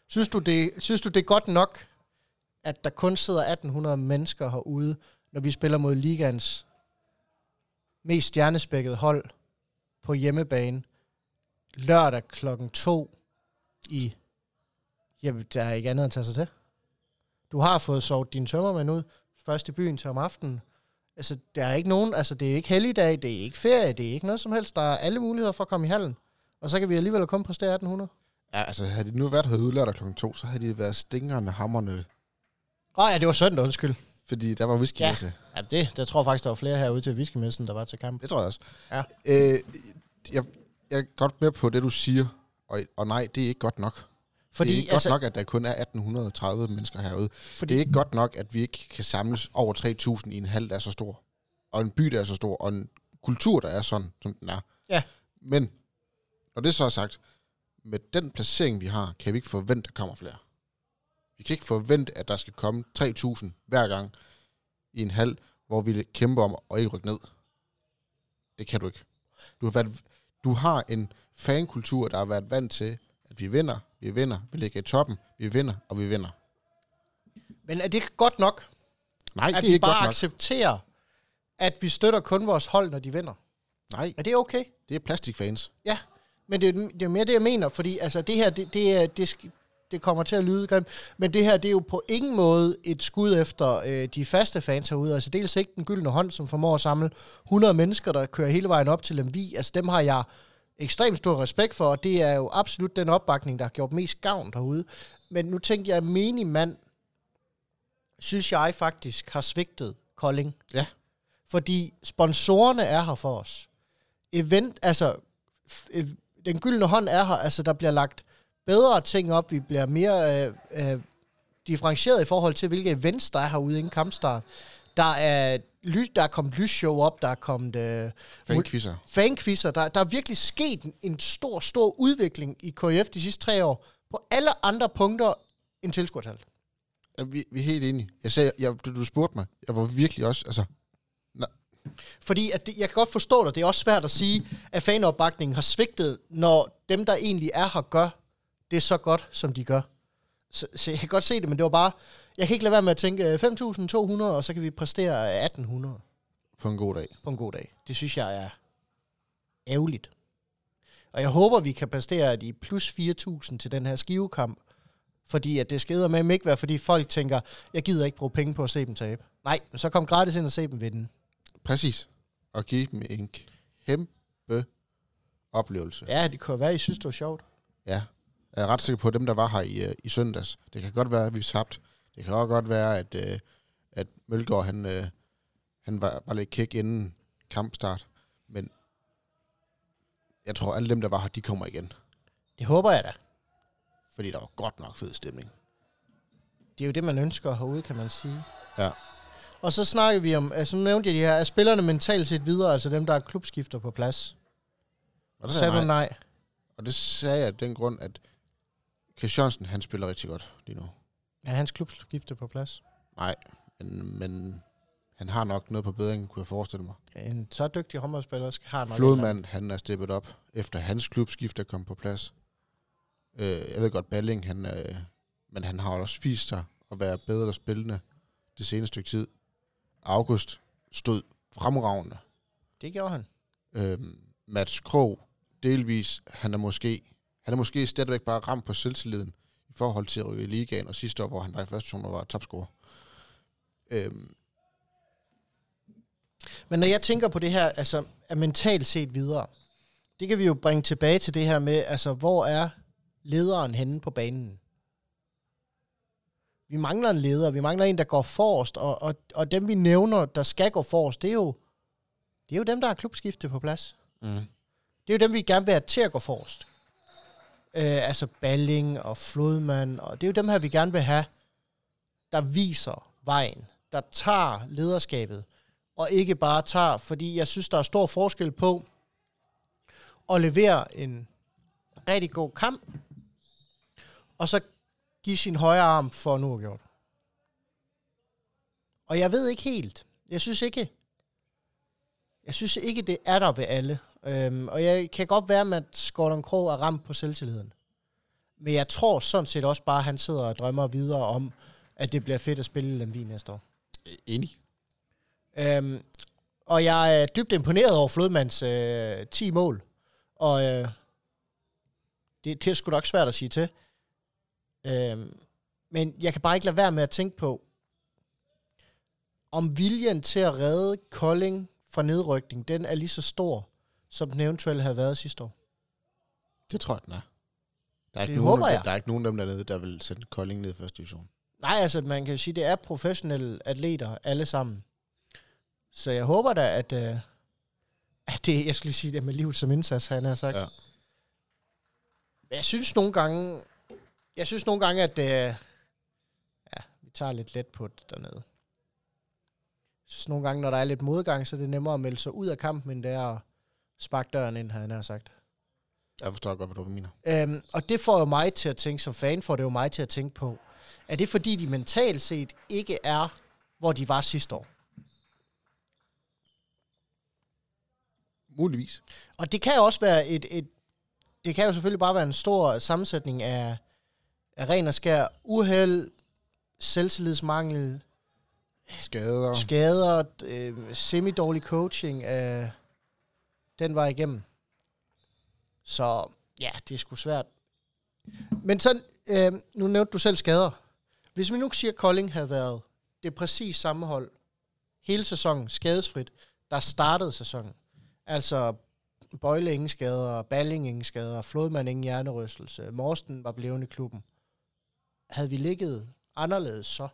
Synes du, det, synes du, det er godt nok, at der kun sidder 1800 mennesker herude, når vi spiller mod ligands mest stjernespækkede hold på hjemmebane lørdag klokken 2 i... Jamen, der er ikke andet at tage sig til. Du har fået sovet dine tømmermænd ud først i byen til om aftenen. Altså, der er ikke nogen, altså, det er ikke helligdag, det er ikke ferie, det er ikke noget som helst. Der er alle muligheder for at komme i hallen. Og så kan vi alligevel kun præstere 1800. Ja, altså havde de nu været herude lørdag klokken to, så havde de været stingerne hammerne, Åh oh, ja, det var søndag, undskyld. Fordi der var whiskymesse. Ja, det, der tror jeg faktisk, der var flere herude til viskemessen, der var til kamp. Det tror jeg også. Ja. Øh, jeg, jeg er godt med på det, du siger, og, og nej, det er ikke godt nok. Fordi, det er ikke altså, godt nok, at der kun er 1830 mennesker herude. Fordi, det er ikke godt nok, at vi ikke kan samles over 3000 i en hal, der er så stor. Og en by, der er så stor, og en kultur, der er sådan, som den er. Ja. Men, når det så er sagt, med den placering, vi har, kan vi ikke forvente, at der kommer flere. Vi kan ikke forvente, at der skal komme 3000 hver gang i en hal, hvor vi kæmper om at ikke rykke ned. Det kan du ikke. Du har, været, du har en fankultur, der har været vant til, at vi vinder, vi vinder, vi ligger i toppen, vi vinder, og vi vinder. Men er det ikke godt nok, Nej, at det er vi ikke bare godt nok. accepterer, at vi støtter kun vores hold, når de vinder? Nej, Er det okay? det er plastikfans. Ja, men det er, det er mere det, jeg mener, fordi altså, det her, det, det, er, det, det kommer til at lyde grimt, men det her, det er jo på ingen måde et skud efter øh, de faste fans herude. Altså dels ikke den gyldne hånd, som formår at samle 100 mennesker, der kører hele vejen op til Lemvi. Altså dem har jeg ekstremt stor respekt for, og det er jo absolut den opbakning, der har gjort mest gavn derude. Men nu tænkte jeg, at menig mand, synes jeg faktisk har svigtet Kolding. Ja. Fordi sponsorerne er her for os. Event, altså, den gyldne hånd er her, altså der bliver lagt bedre ting op, vi bliver mere øh, øh, differentieret i forhold til, hvilke events der er herude inden kampstart. Der er, lys, der er kommet lysshow op, der er kommet øh, Fankvisser. fanquizzer. Der, der er virkelig sket en, en stor, stor udvikling i KF de sidste tre år på alle andre punkter end tilskuertal. Ja, vi, vi er helt enige. Jeg sagde, jeg, du, du spurgte mig, jeg var virkelig også, altså, Fordi at det, jeg kan godt forstå dig, det er også svært at sige, at fanopbakningen har svigtet, når dem, der egentlig er her, gør det så godt, som de gør. Så, så jeg kan godt se det, men det var bare, jeg kan ikke lade være med at tænke øh, 5.200, og så kan vi præstere 1.800 på en god dag. på en god dag. Det synes jeg er ærgerligt. Og jeg håber, vi kan præstere de plus 4.000 til den her skivekamp, fordi at det skal med ikke være, fordi folk tænker, jeg gider ikke bruge penge på at se dem tabe. Nej, men så kom gratis ind og se dem vinde. Præcis. Og give dem en kæmpe oplevelse. Ja, det kunne være, I synes, det var sjovt. Ja. Jeg er ret sikker på, at dem, der var her i, øh, i søndags, det kan godt være, at vi tabt. Det kan også godt være, at, øh, at Mølgaard, han, øh, han var, var lidt kæk inden kampstart. Men jeg tror, alle dem, der var her, de kommer igen. Det håber jeg da. Fordi der var godt nok fed stemning. Det er jo det, man ønsker herude, kan man sige. Ja. Og så snakker vi om, altså nu nævnte jeg de her, er spillerne mentalt set videre, altså dem, der er klubskifter på plads? Og, Så der sagde sagde du nej. nej. og det sagde jeg af den grund, at Chris Jørgensen, han spiller rigtig godt lige nu. Er hans klubskifter på plads? Nej, men, men han har nok noget på bedring, kunne jeg forestille mig. En så dygtig håndboldspiller have nok Flodmand, han er steppet op, efter hans klubskift er kommet på plads. Øh, jeg ved godt, Balling, han, øh, men han har også vist sig at være bedre spillende det seneste stykke tid. August stod fremragende. Det gjorde han. Øh, Mats Krog, delvis, han er måske han er måske stadigvæk bare ramt på selvtilliden i forhold til at rykke i ligaen, og sidste år, hvor han var i første division og var topscorer. Øh, Men når jeg tænker på det her, altså er mentalt set videre, det kan vi jo bringe tilbage til det her med, altså hvor er lederen henne på banen? Vi mangler en leder, vi mangler en, der går forrest, og, og, og dem vi nævner, der skal gå forrest, det er jo, det er jo dem, der har klubskifte på plads. mm. Det er jo dem, vi gerne vil have til at gå forrest. Øh, altså Balling og Flodmand, og det er jo dem her, vi gerne vil have, der viser vejen, der tager lederskabet, og ikke bare tager, fordi jeg synes, der er stor forskel på at levere en rigtig god kamp, og så give sin højre arm for nu gjort. Og jeg ved ikke helt. Jeg synes ikke, jeg synes ikke, det er der ved alle. Øhm, og jeg kan godt være, at Gordon Krog er ramt på selvtilliden. Men jeg tror sådan set også bare, at han sidder og drømmer videre om, at det bliver fedt at spille Lemvi næste år. Enig. Øhm, og jeg er dybt imponeret over Flodmands øh, 10 mål. Og øh, det, det er sgu nok svært at sige til. Øhm, men jeg kan bare ikke lade være med at tænke på, om viljen til at redde Kolding fra nedrykning, den er lige så stor, som den eventuelt havde været sidste år. Det tror jeg, den er. Der er, ikke Det nogen, håber af jeg. der er ikke nogen af dem dernede, der vil sende Kolding ned i første division. Nej, altså man kan jo sige, det er professionelle atleter alle sammen. Så jeg håber da, at, øh, at det, jeg skulle sige det med livet som indsats, han har sagt. Ja. Men Jeg synes nogle gange, jeg synes nogle gange, at øh, ja, vi tager lidt let på det dernede. Jeg synes nogle gange, når der er lidt modgang, så er det nemmere at melde sig ud af kampen, end det er at sparke døren ind, han har sagt. Jeg forstår godt, hvad du mener. Øhm, og det får jo mig til at tænke, som fan får det jo mig til at tænke på, er det fordi, de mentalt set ikke er, hvor de var sidste år? Muligvis. Og det kan jo også være et, et det kan jo selvfølgelig bare være en stor sammensætning af, af ren og skær uheld, selvtillidsmangel, Skader. skader, øh, semi-dårlig coaching, øh, den var igennem. Så ja, det er sgu svært. Men så, øh, nu nævnte du selv skader. Hvis vi nu siger, at Kolding havde været det præcis samme hold hele sæsonen, skadesfrit, der startede sæsonen. Altså Bøjle ingen skader, Balling ingen skader, Flodman ingen hjernerystelse, Morsten var blevet i klubben. Havde vi ligget anderledes så?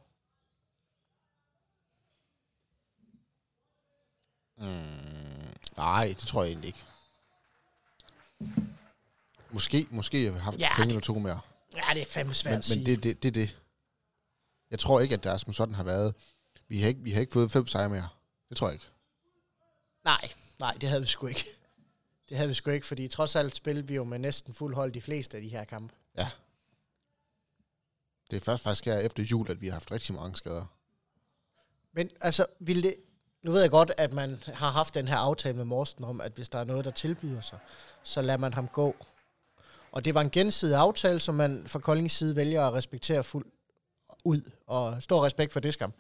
Mm, nej, det tror jeg egentlig ikke. Måske, måske har vi haft Ja, ja, penge det- eller to mere. Ja, det er fandme svært Men, at sige. men det, det, det er det. Jeg tror ikke, at der som sådan har været... Vi har ikke, vi har ikke fået fem sejre mere. Det tror jeg ikke. Nej, nej, det havde vi sgu ikke. Det havde vi sgu ikke, fordi trods alt spillede vi jo med næsten fuld hold de fleste af de her kampe. Det er først faktisk her efter jul, at vi har haft rigtig mange skader. Men altså, ville det... Nu ved jeg godt, at man har haft den her aftale med Morsten om, at hvis der er noget, der tilbyder sig, så lader man ham gå. Og det var en gensidig aftale, som man fra Koldings side vælger at respektere fuldt ud. Og stor respekt for det skam.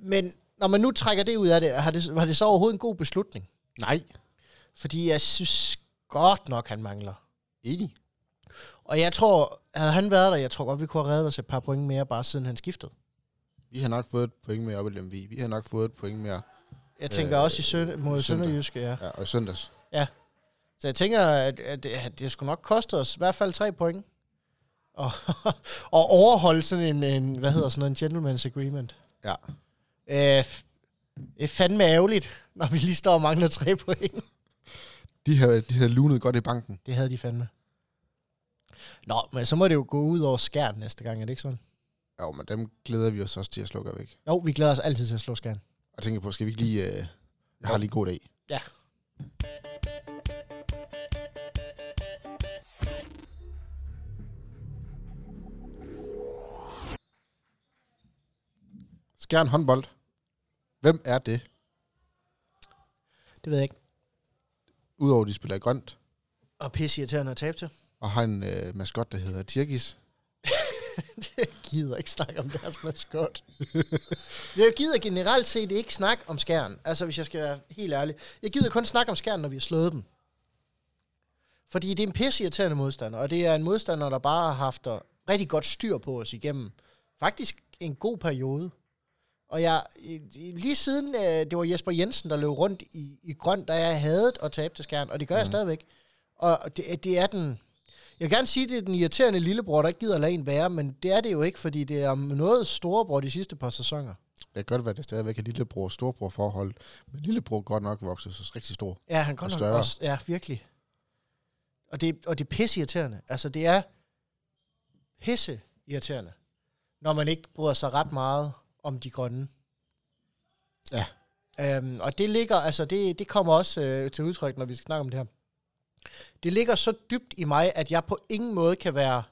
Men når man nu trækker det ud af det, har det, var det så overhovedet en god beslutning? Nej. Fordi jeg synes godt nok, han mangler. Enig. Og jeg tror, havde han været der, jeg tror godt, vi kunne have reddet os et par point mere, bare siden han skiftede. Vi har nok fået et point mere op i Lemvi. Vi har nok fået et point mere Jeg tænker Øh, også i søn- mod søndag. Sønderjyske, ja. ja, og i søndags. Så jeg tænker, at, at, det, at det skulle nok koste os i hvert fald tre point. Og, <laughs> og overholde sådan en, en, hvad hedder sådan en gentleman's agreement. Ja. Øh, det er fandme ærgerligt, når vi lige står og mangler tre point. De havde, de havde lunet godt i banken. Det havde de fandme. Nå, men så må det jo gå ud over skærn næste gang, er det ikke sådan? Jo, men dem glæder vi os også til at slukke væk. Jo, vi glæder os altid til at slå skærn. Og tænker på, skal vi ikke lige... Øh, jeg har lige en god dag. Ja. Skjern håndbold. Hvem er det? Det ved jeg ikke. Udover at de spiller i grønt, Og pisse irriterende at tabe til. og har en øh, maskot, der hedder Tirgis. <laughs> Jeg gider ikke snakke om deres maskot. <laughs> jeg gider generelt set ikke snakke om skærn. Altså, hvis jeg skal være helt ærlig. Jeg gider kun snakke om skærn, når vi har slået dem. Fordi det er en pisseirriterende modstander, og det er en modstander, der bare har haft rigtig godt styr på os igennem faktisk en god periode. Og jeg, lige siden øh, det var Jesper Jensen, der løb rundt i, i grøn, der jeg havde at tabe til skærn, og det gør mm. jeg Mhm. stadigvæk. Og det, det er den, jeg vil gerne sige, at det er den irriterende lillebror, der ikke gider at lade en være, men det er det jo ikke, fordi det er noget storebror de sidste par sæsoner. Det kan godt være, at det stadigvæk er lillebror og storbror forhold, men lillebror godt nok vokset så rigtig stor. Ja, han kan Og godt nok også, ja, virkelig. Og det, og det er pisse irriterende. Altså, det er pisse irriterende, når man ikke bryder sig ret meget om de grønne. Ja. Øhm, og det ligger, altså, det, det kommer også øh, til udtryk, når vi skal snakke om det her. Det ligger så dybt i mig, at jeg på ingen måde kan være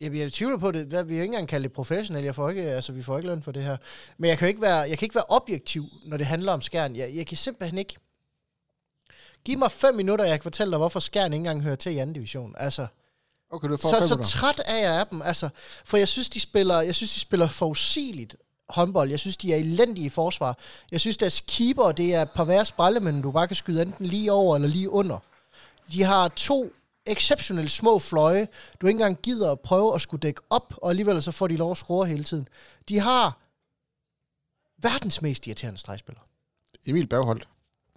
jeg, jeg tvivler på det. Hvad, vi har ikke engang kaldt det professionel. Jeg får ikke, altså, vi får ikke løn for det her. Men jeg kan jo ikke være, jeg kan ikke være objektiv, når det handler om skærn. Jeg, jeg kan simpelthen ikke... Giv mig fem minutter, jeg kan fortælle dig, hvorfor skærn ikke engang hører til i anden division. Altså, Okay, du får så, så træt er jeg af dem. Altså, for jeg synes, de spiller, jeg synes, de spiller forudsigeligt håndbold. Jeg synes, de er elendige i forsvar. Jeg synes, deres keeper, det er værre spejlemænd, du bare kan skyde enten lige over eller lige under. De har to exceptionelt små fløje, du ikke engang gider at prøve at skulle dække op, og alligevel så får de lov at score hele tiden. De har verdens mest irriterende stregspiller. Emil Bergholdt.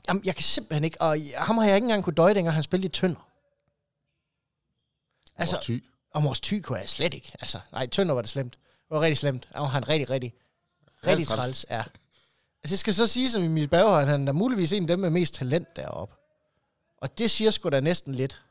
Jamen, jeg kan simpelthen ikke, og ham har jeg ikke engang kunne døje, dengang han spillede i Tønder. Altså, Altså, ty. og Mors Thy kunne jeg slet ikke. Altså, nej, Tønder var det slemt. Det var rigtig slemt. Han var han rigtig, rigtig, rigtig træls. træls. Ja. Altså, jeg skal så sige, som Emil Berghøj, han er muligvis en af dem med mest talent deroppe. Og det siger sgu da næsten lidt.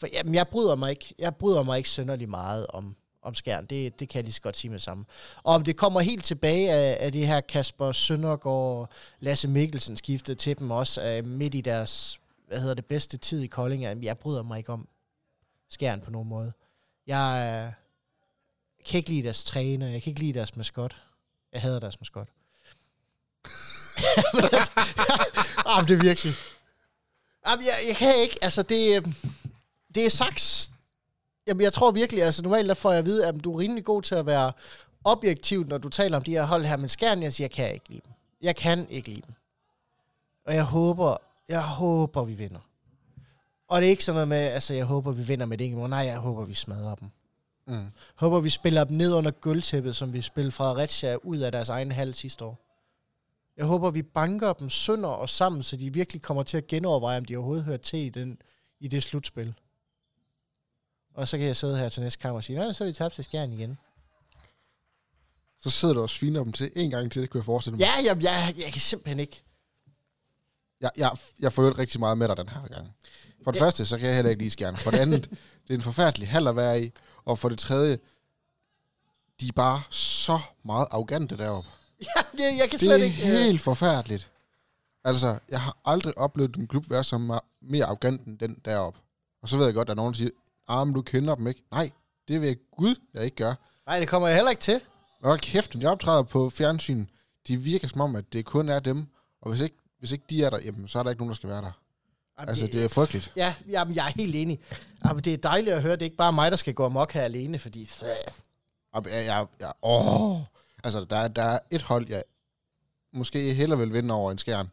For jamen, jeg bryder mig ikke, jeg bryder mig ikke synderlig meget om, om skærn. Det, det kan jeg lige så godt sige med sammen. Og om det kommer helt tilbage af, af det her Kasper Søndergaard, Lasse Mikkelsen skiftede til dem også øh, midt i deres, hvad hedder det, bedste tid i Kolding. Jamen, Jeg bryder mig ikke om skærn på nogen måde. Jeg øh, kan ikke lide deres træner, jeg kan ikke lide deres maskot. Jeg hader deres maskot. <laughs> <laughs> Jamen, det er virkelig. Jamen, jeg, jeg kan ikke, altså det, øh, det er saks. Jamen, jeg tror virkelig, altså normalt der får jeg at vide, at du er rimelig god til at være objektiv, når du taler om de her hold her, men skærn, jeg siger, jeg kan ikke lide dem. Jeg kan ikke lide dem. Og jeg håber, jeg håber, vi vinder. Og det er ikke sådan noget med, altså jeg håber, vi vinder med det ikke. Nej, jeg håber, vi smadrer dem. Mm. Håber, vi spiller dem ned under gulvtæppet, som vi spillede Fredericia ud af deres egen hal sidste år. Jeg håber, vi banker dem sønder og sammen, så de virkelig kommer til at genoverveje, om de overhovedet hører til i, den, i det slutspil. Og så kan jeg sidde her til næste kamp og sige, nej, så har vi tabt til skærn igen. Så sidder du og sviner dem til en gang til, det kunne jeg forestille mig. Ja, jamen, jeg, jeg kan simpelthen ikke. Jeg, jeg, jeg får rigtig meget med dig den her gang. For det Ja. første, så kan jeg heller ikke lide skærne. For det andet, det er en forfærdelig hal at være i. Og for det tredje, de er bare så meget arrogante deroppe. Ja, jeg, jeg kan Det slet er ikke... øh, helt forfærdeligt. Altså, jeg har aldrig oplevet en klub være så me- mere arrogant end den deroppe. Og så ved jeg godt, at nogen siger, ah, men du kender dem ikke. Nej, det vil jeg Gud, jeg ikke gør. Nej, det kommer jeg heller ikke til. Hold kæft, de optræder på fjernsyn, de virker som om, at det kun er dem. Og hvis ikke, hvis ikke de er der, jamen, så er der ikke nogen, der skal være der. Jamen, Altså, det er frygteligt. Ja, jamen, jeg er helt enig. Jamen, det er dejligt at høre, det er ikke bare mig, der skal gå amok her alene, fordi... Og jeg, jeg, jeg, åh. Altså, der, er- der er et hold, jeg måske hellere vil vinde over en skærn.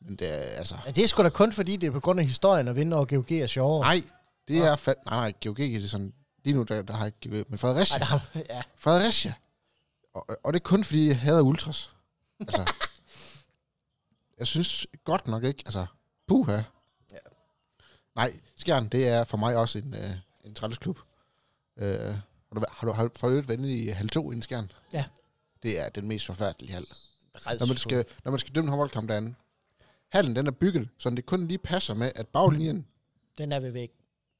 Men det er, altså... Ja, det er sgu da kun fordi, det er på grund af historien at vinde over GOG er sjovere. Nej, det Nå. er fat... Nej, nej, GOG det er sådan... Lige nu, der, der har ikke GOG, men Fredericia. Ej, der, ja. Fredericia. Og, og det er kun fordi, jeg hader ultras. Altså... <laughs> jeg synes godt nok ikke, altså... Puha. Ja. Nej, Skjern, det er for mig også en, øh, en trælsklub. Øh, har du, har du, har du for øvrigt været i halv 2 i en Skjern? Ja. Det er den mest forfærdelige hal. Når man, skal, når man skal dømme en håndboldkamp derinde. Hallen, den er bygget, så det kun lige passer med, at baglinjen... Den er ved væk.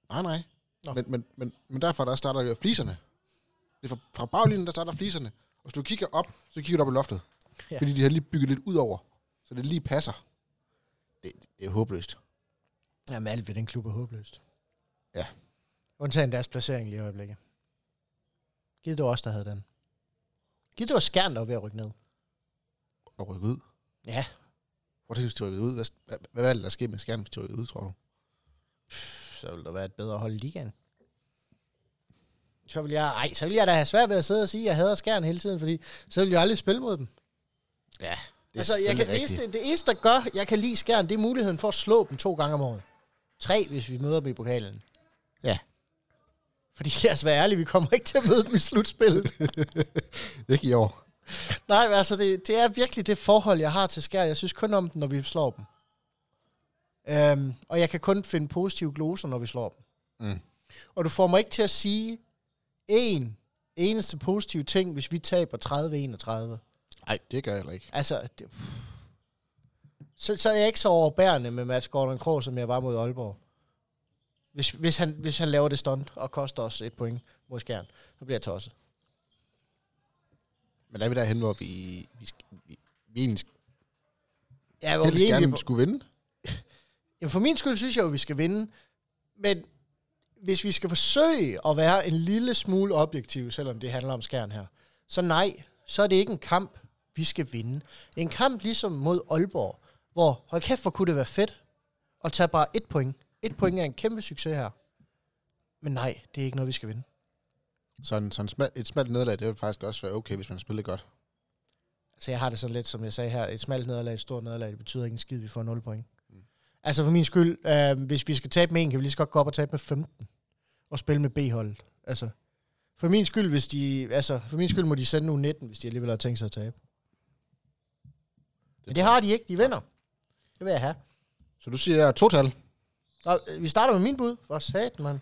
Nej, nej. Nå. Men, men, men, men derfor der starter fliserne. Det er fra, fra baglinjen, der starter fliserne. Og hvis du kigger op, så kigger du op i loftet. Ja. Fordi de har lige bygget lidt ud over. Så det lige passer. Det, det er håbløst. Jamen, alt ved den klub er håbløst. Ja. Undtagen deres placering lige i øjeblikket. Givet det var os, der havde den. Givet det var skærn, der var ved at rykke ned. Og rykke ud. Ja. Hvor synes du, de rykkede ud? Hvad, hvad, hvad er det, der sker med skærmen, hvis de rykkede ud, tror du? Så ville der være et bedre hold i ligaen. Så vil jeg, ej, så vil jeg da have svært ved at sidde og sige, at jeg hader skærn hele tiden, fordi så vil jeg aldrig spille mod dem. Ja, det er altså, jeg kan, det, eneste, det eneste, der gør, jeg kan lide skærn, det er muligheden for at slå dem to gange om året. Tre, hvis vi møder dem i pokalen. Ja. Fordi lad os være ærlige, vi kommer ikke til at møde dem i slutspillet. <laughs> Ikke i år. Nej, altså, det, det er virkelig det forhold, jeg har til skær. Jeg synes kun om dem, når vi slår dem. Øhm, og jeg kan kun finde positive gloser, når vi slår dem. Mm. Og du får mig ikke til at sige en eneste positiv ting, hvis vi taber 30-31. Nej, det gør jeg heller ikke. Altså, det, så, så er jeg ikke så overbærende med Mads Gordon Krog, som jeg var mod Aalborg. Hvis, hvis, han, hvis han laver det stunt og koster os et point mod skærn, så bliver jeg tosset. Men der er vi derhen, hvor vi, vi, vi, vi egentlig Ja, hvor vi egentlig, skulle vinde. <laughs> Jamen for min skyld synes jeg jo, at vi skal vinde. Men hvis vi skal forsøge at være en lille smule objektiv, selvom det handler om skærn her, så nej, så er det ikke en kamp, vi skal vinde. En kamp ligesom mod Aalborg, hvor, hold kæft, hvor kunne det være fedt at tage bare et point. Et point er en kæmpe succes her. Men nej, det er ikke noget, vi skal vinde. Så, en, så en smal, et smalt nederlag, det vil faktisk også være okay, hvis man spiller godt. Så jeg har det sådan lidt, som jeg sagde her, et smalt nederlag, et stort nederlag, det betyder ikke en skid, vi får 0 point. Mm. Altså for min skyld, øh, hvis vi skal tabe med en, kan vi lige så godt gå op og tabe med 15. Og spille med B-holdet. Altså, for min skyld, hvis de, altså, for min skyld må de sende nu 19, hvis de alligevel har tænkt sig at tabe. Men det har de ikke, de vinder. Det vil jeg have. Så du siger total. Og, øh, vi starter med min bud. For sat, mand.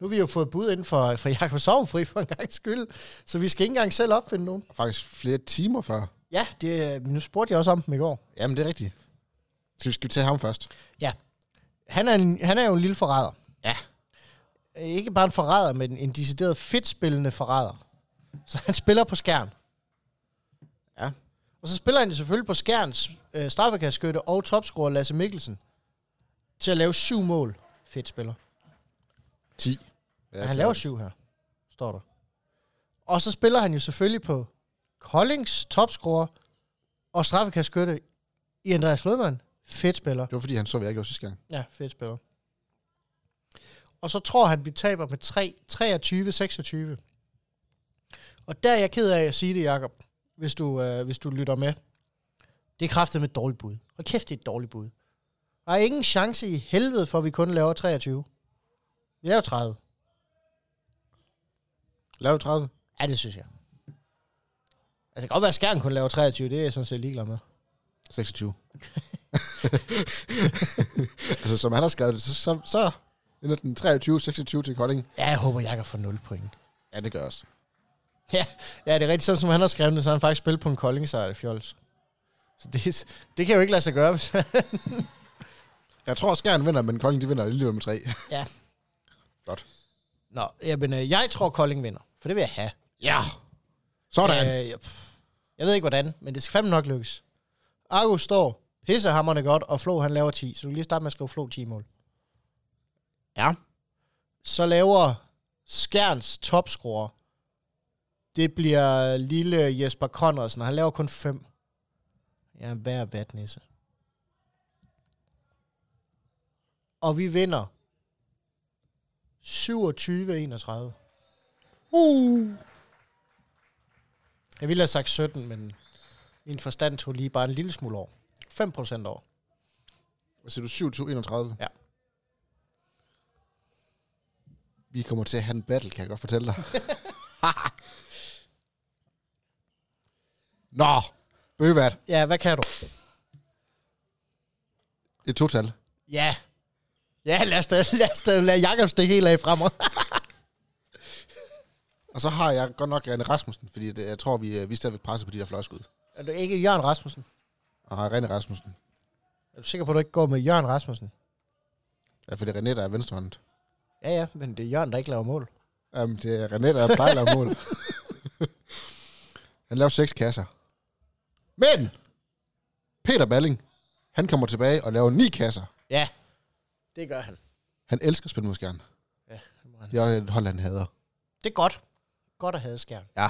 Nu har vi jo fået bud ind for, for Jakob Sovnfri for en gang skyld, så vi skal ikke engang selv opfinde nogen. Faktisk flere timer før. Ja, det, nu spurgte jeg også om dem i går. Jamen, det er rigtigt. Skal vi, skal tage ham først? Han er, en, han er jo en lille forræder. Ja. Ikke bare en forræder, men en decideret fedtspillende forræder. Så han spiller på skærn. Ja. Og så spiller han selvfølgelig på skærns øh, straffekastskytte og topscorer Lasse Mikkelsen til at lave syv mål. Fedt spiller. 10. Ja, han laver syv her, står der. Og så spiller han jo selvfølgelig på Koldings topscorer og straffekastskytte i Andreas Flodman. Fedt spiller. Det var, fordi han så, hvad jeg gjorde sidste gang. Ja, fedt spiller. Og så tror han, vi taber med 3, 23-26. Og der er jeg ked af at sige det, Jacob, hvis du, øh, hvis du lytter med. Det er kraftet med et dårligt bud. Og kæft, det er et dårligt bud. Der er ingen chance i helvede for, at vi kun laver 23. Vi laver 30. Lav 30. Ja, det synes jeg. Altså, det kan godt være, at skærmen kun laver 23. Det er jeg sådan set ligeglad med. 26. <laughs> altså, som han har skrevet det, så, så, så ender den 23-26 til Kolding. Ja, jeg håber, jeg kan få 0 point. Ja, det gør også. Ja, det er rigtigt. Sådan som han har skrevet det, så har han faktisk spillet på en Kolding sejr, det fjols. Så det, det kan jo ikke lade sig gøre, hvis Jeg tror, Skjern vinder, men Kolding de vinder alligevel med 3. <laughs> Nå, jamen, øh, jeg tror, Kolding vinder. For det vil jeg have. Ja. Sådan. Øh. Jeg, pff, jeg ved ikke, hvordan, men det skal fandme nok lykkes. Argus står pissehammerne godt, og Flo han laver 10. Så du kan lige starte med at skrive Flo 10 mål. Ja. Så laver Skjerns topscorer. Det bliver lille Jesper Conradsen, og han laver kun 5. Ja, hver vatnisse. Og vi vinder 27-31. Uh. Jeg ville have sagt 17, men min forstand tog lige bare en lille smule over. 5% over. Hvad siger du? 27-31? Ja. Vi kommer til at have en battle, kan jeg godt fortælle dig. <laughs> Nå, Bøvat. Ja, hvad kan du? Et total. Ja. Ja, lad os da, <laughs> lad os da lade Jacob stikke helt af frem. <laughs> Og så har jeg godt nok René Rasmussen, fordi det, jeg tror, vi, øh, vi stadigvæk presset på de der fløjskud. er du ikke Jørgen Rasmussen? Og har René Rasmussen. Er du sikker på, at du ikke går med Jørgen Rasmussen? Ja, for det er René, der er venstrehåndet. Ja, ja, men det er Jørgen, der ikke laver mål. Jamen, det er René, der plejer at lave mål. <laughs> han laver seks kasser. Men! Peter Balling, han kommer tilbage og laver ni kasser. Ja, det gør han. Han elsker at spille mod skjern. Ja, det, må han. Det er et hold, han hader. det er godt. Godt at have skærm. Ja.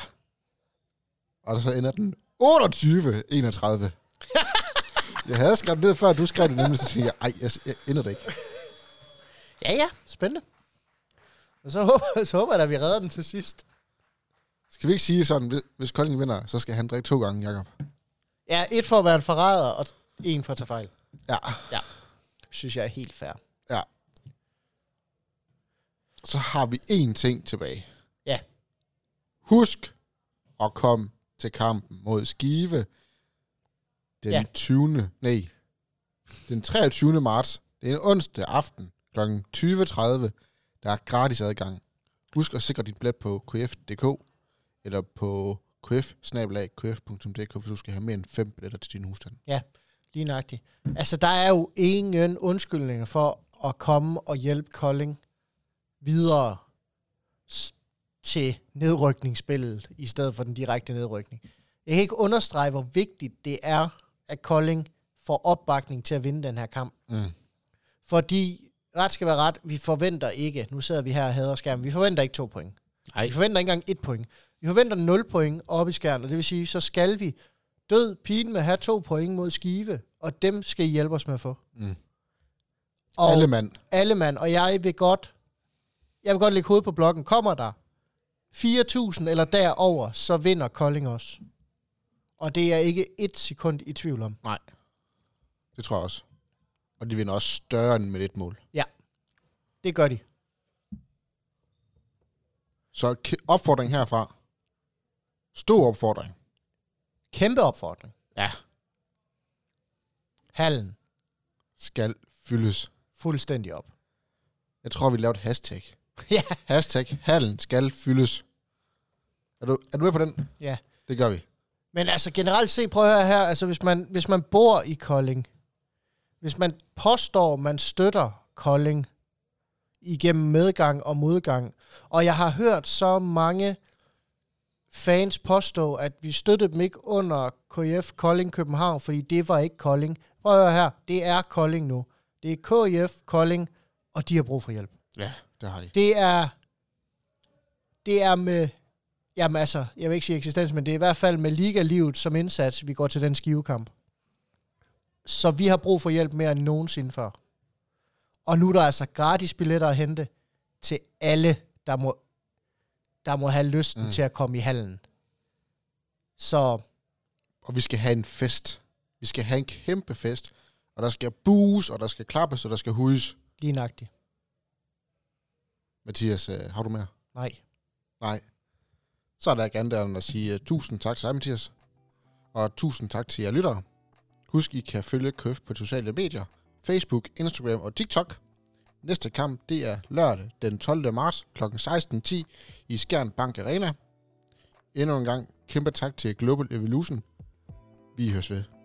Og så ender den 28-31. <laughs> jeg havde skrevet ned før, du skrev det nemlig, så tænkte jeg, ej, jeg, ender det ikke. Ja, ja, spændende. Og så håber, så håber jeg, at vi redder den til sidst. Skal vi ikke sige sådan, hvis- Kolding vinder, så skal han drikke to gange, Jacob? Ja, et for at være en forræder, og en for at tage fejl. Ja. Synes jeg er helt fair. Så har vi én ting tilbage. Ja. Husk at komme til kampen mod Skive den Ja. 20. Nej, den 23. marts. Det er en onsdag aften kl. 20.30. Der er gratis adgang. Husk at sikre dit billet på kf.dk eller på kf kf.dk, hvis du skal have mere end fem billetter til din husstand. Lige nøjagtigt. Altså, der er jo ingen undskyldninger for at komme og hjælpe Kolding videre til nedrykningsspillet, i stedet for den direkte nedrykning. Jeg kan ikke understrege, hvor vigtigt det er, at Kolding får opbakning til at vinde den her kamp. Mm. Fordi, ret skal være ret, vi forventer ikke, nu sidder vi her og hader skærmen, vi forventer ikke to point. Ej. Vi forventer ikke engang et point. Vi forventer 0 point op i skærmen, og det vil sige, så skal vi død pine med at have to point mod Skive, og dem skal I hjælpe os med at få. Mm. Og Alle mand. alle mand, og jeg vil godt, jeg vil godt lægge hovedet på blokken. Kommer der 4.000 eller derover, så vinder Kolding også. Og det er ikke et sekund i tvivl om. Det tror jeg også. Og de vinder også større end med et mål. Det gør de. Så opfordring herfra. Stor opfordring. Kæmpe opfordring. Ja. Hallen Skal fyldes. Fuldstændig op. Jeg tror, vi laver et hashtag. <laughs> Ja. Hashtag hallen skal fyldes. Er du, er du med på den? Ja. Det gør vi. Men altså generelt set, prøv at høre her, altså hvis man, hvis man bor i Kolding, hvis man påstår, man støtter Kolding igennem medgang og modgang, og jeg har hørt så mange fans påstå, at vi støttede dem ikke under KF Kolding København, fordi det var ikke Kolding. Prøv at høre her, det er Kolding nu. Det er KF Kolding, og de har brug for hjælp. Ja, det har de. Det er, det er med, jamen altså, jeg vil ikke sige eksistens, men det er i hvert fald med liga-livet som indsats, vi går til den skivekamp. Så vi har brug for hjælp mere end nogensinde før. Og nu er der altså gratis billetter at hente til alle, der må, der må have lysten mm. til at komme i hallen. Så Og vi skal have en fest. Vi skal have en kæmpe fest. Og der skal bues, og der skal klappes, og der skal hudes. lige nøjagtigt. Mathias, øh, har du mere? Nej. Nej. Så er der ikke andet end at sige uh, tusind tak til dig, Mathias. Og tusind tak til jer lyttere. Husk, I kan følge Køf på sociale medier. Facebook, Instagram og TikTok. Næste kamp, det er lørdag den 12. marts kl. 16.10 i Skjern Bank Arena. Endnu en gang, kæmpe tak til Global Evolution. Vi høres ved.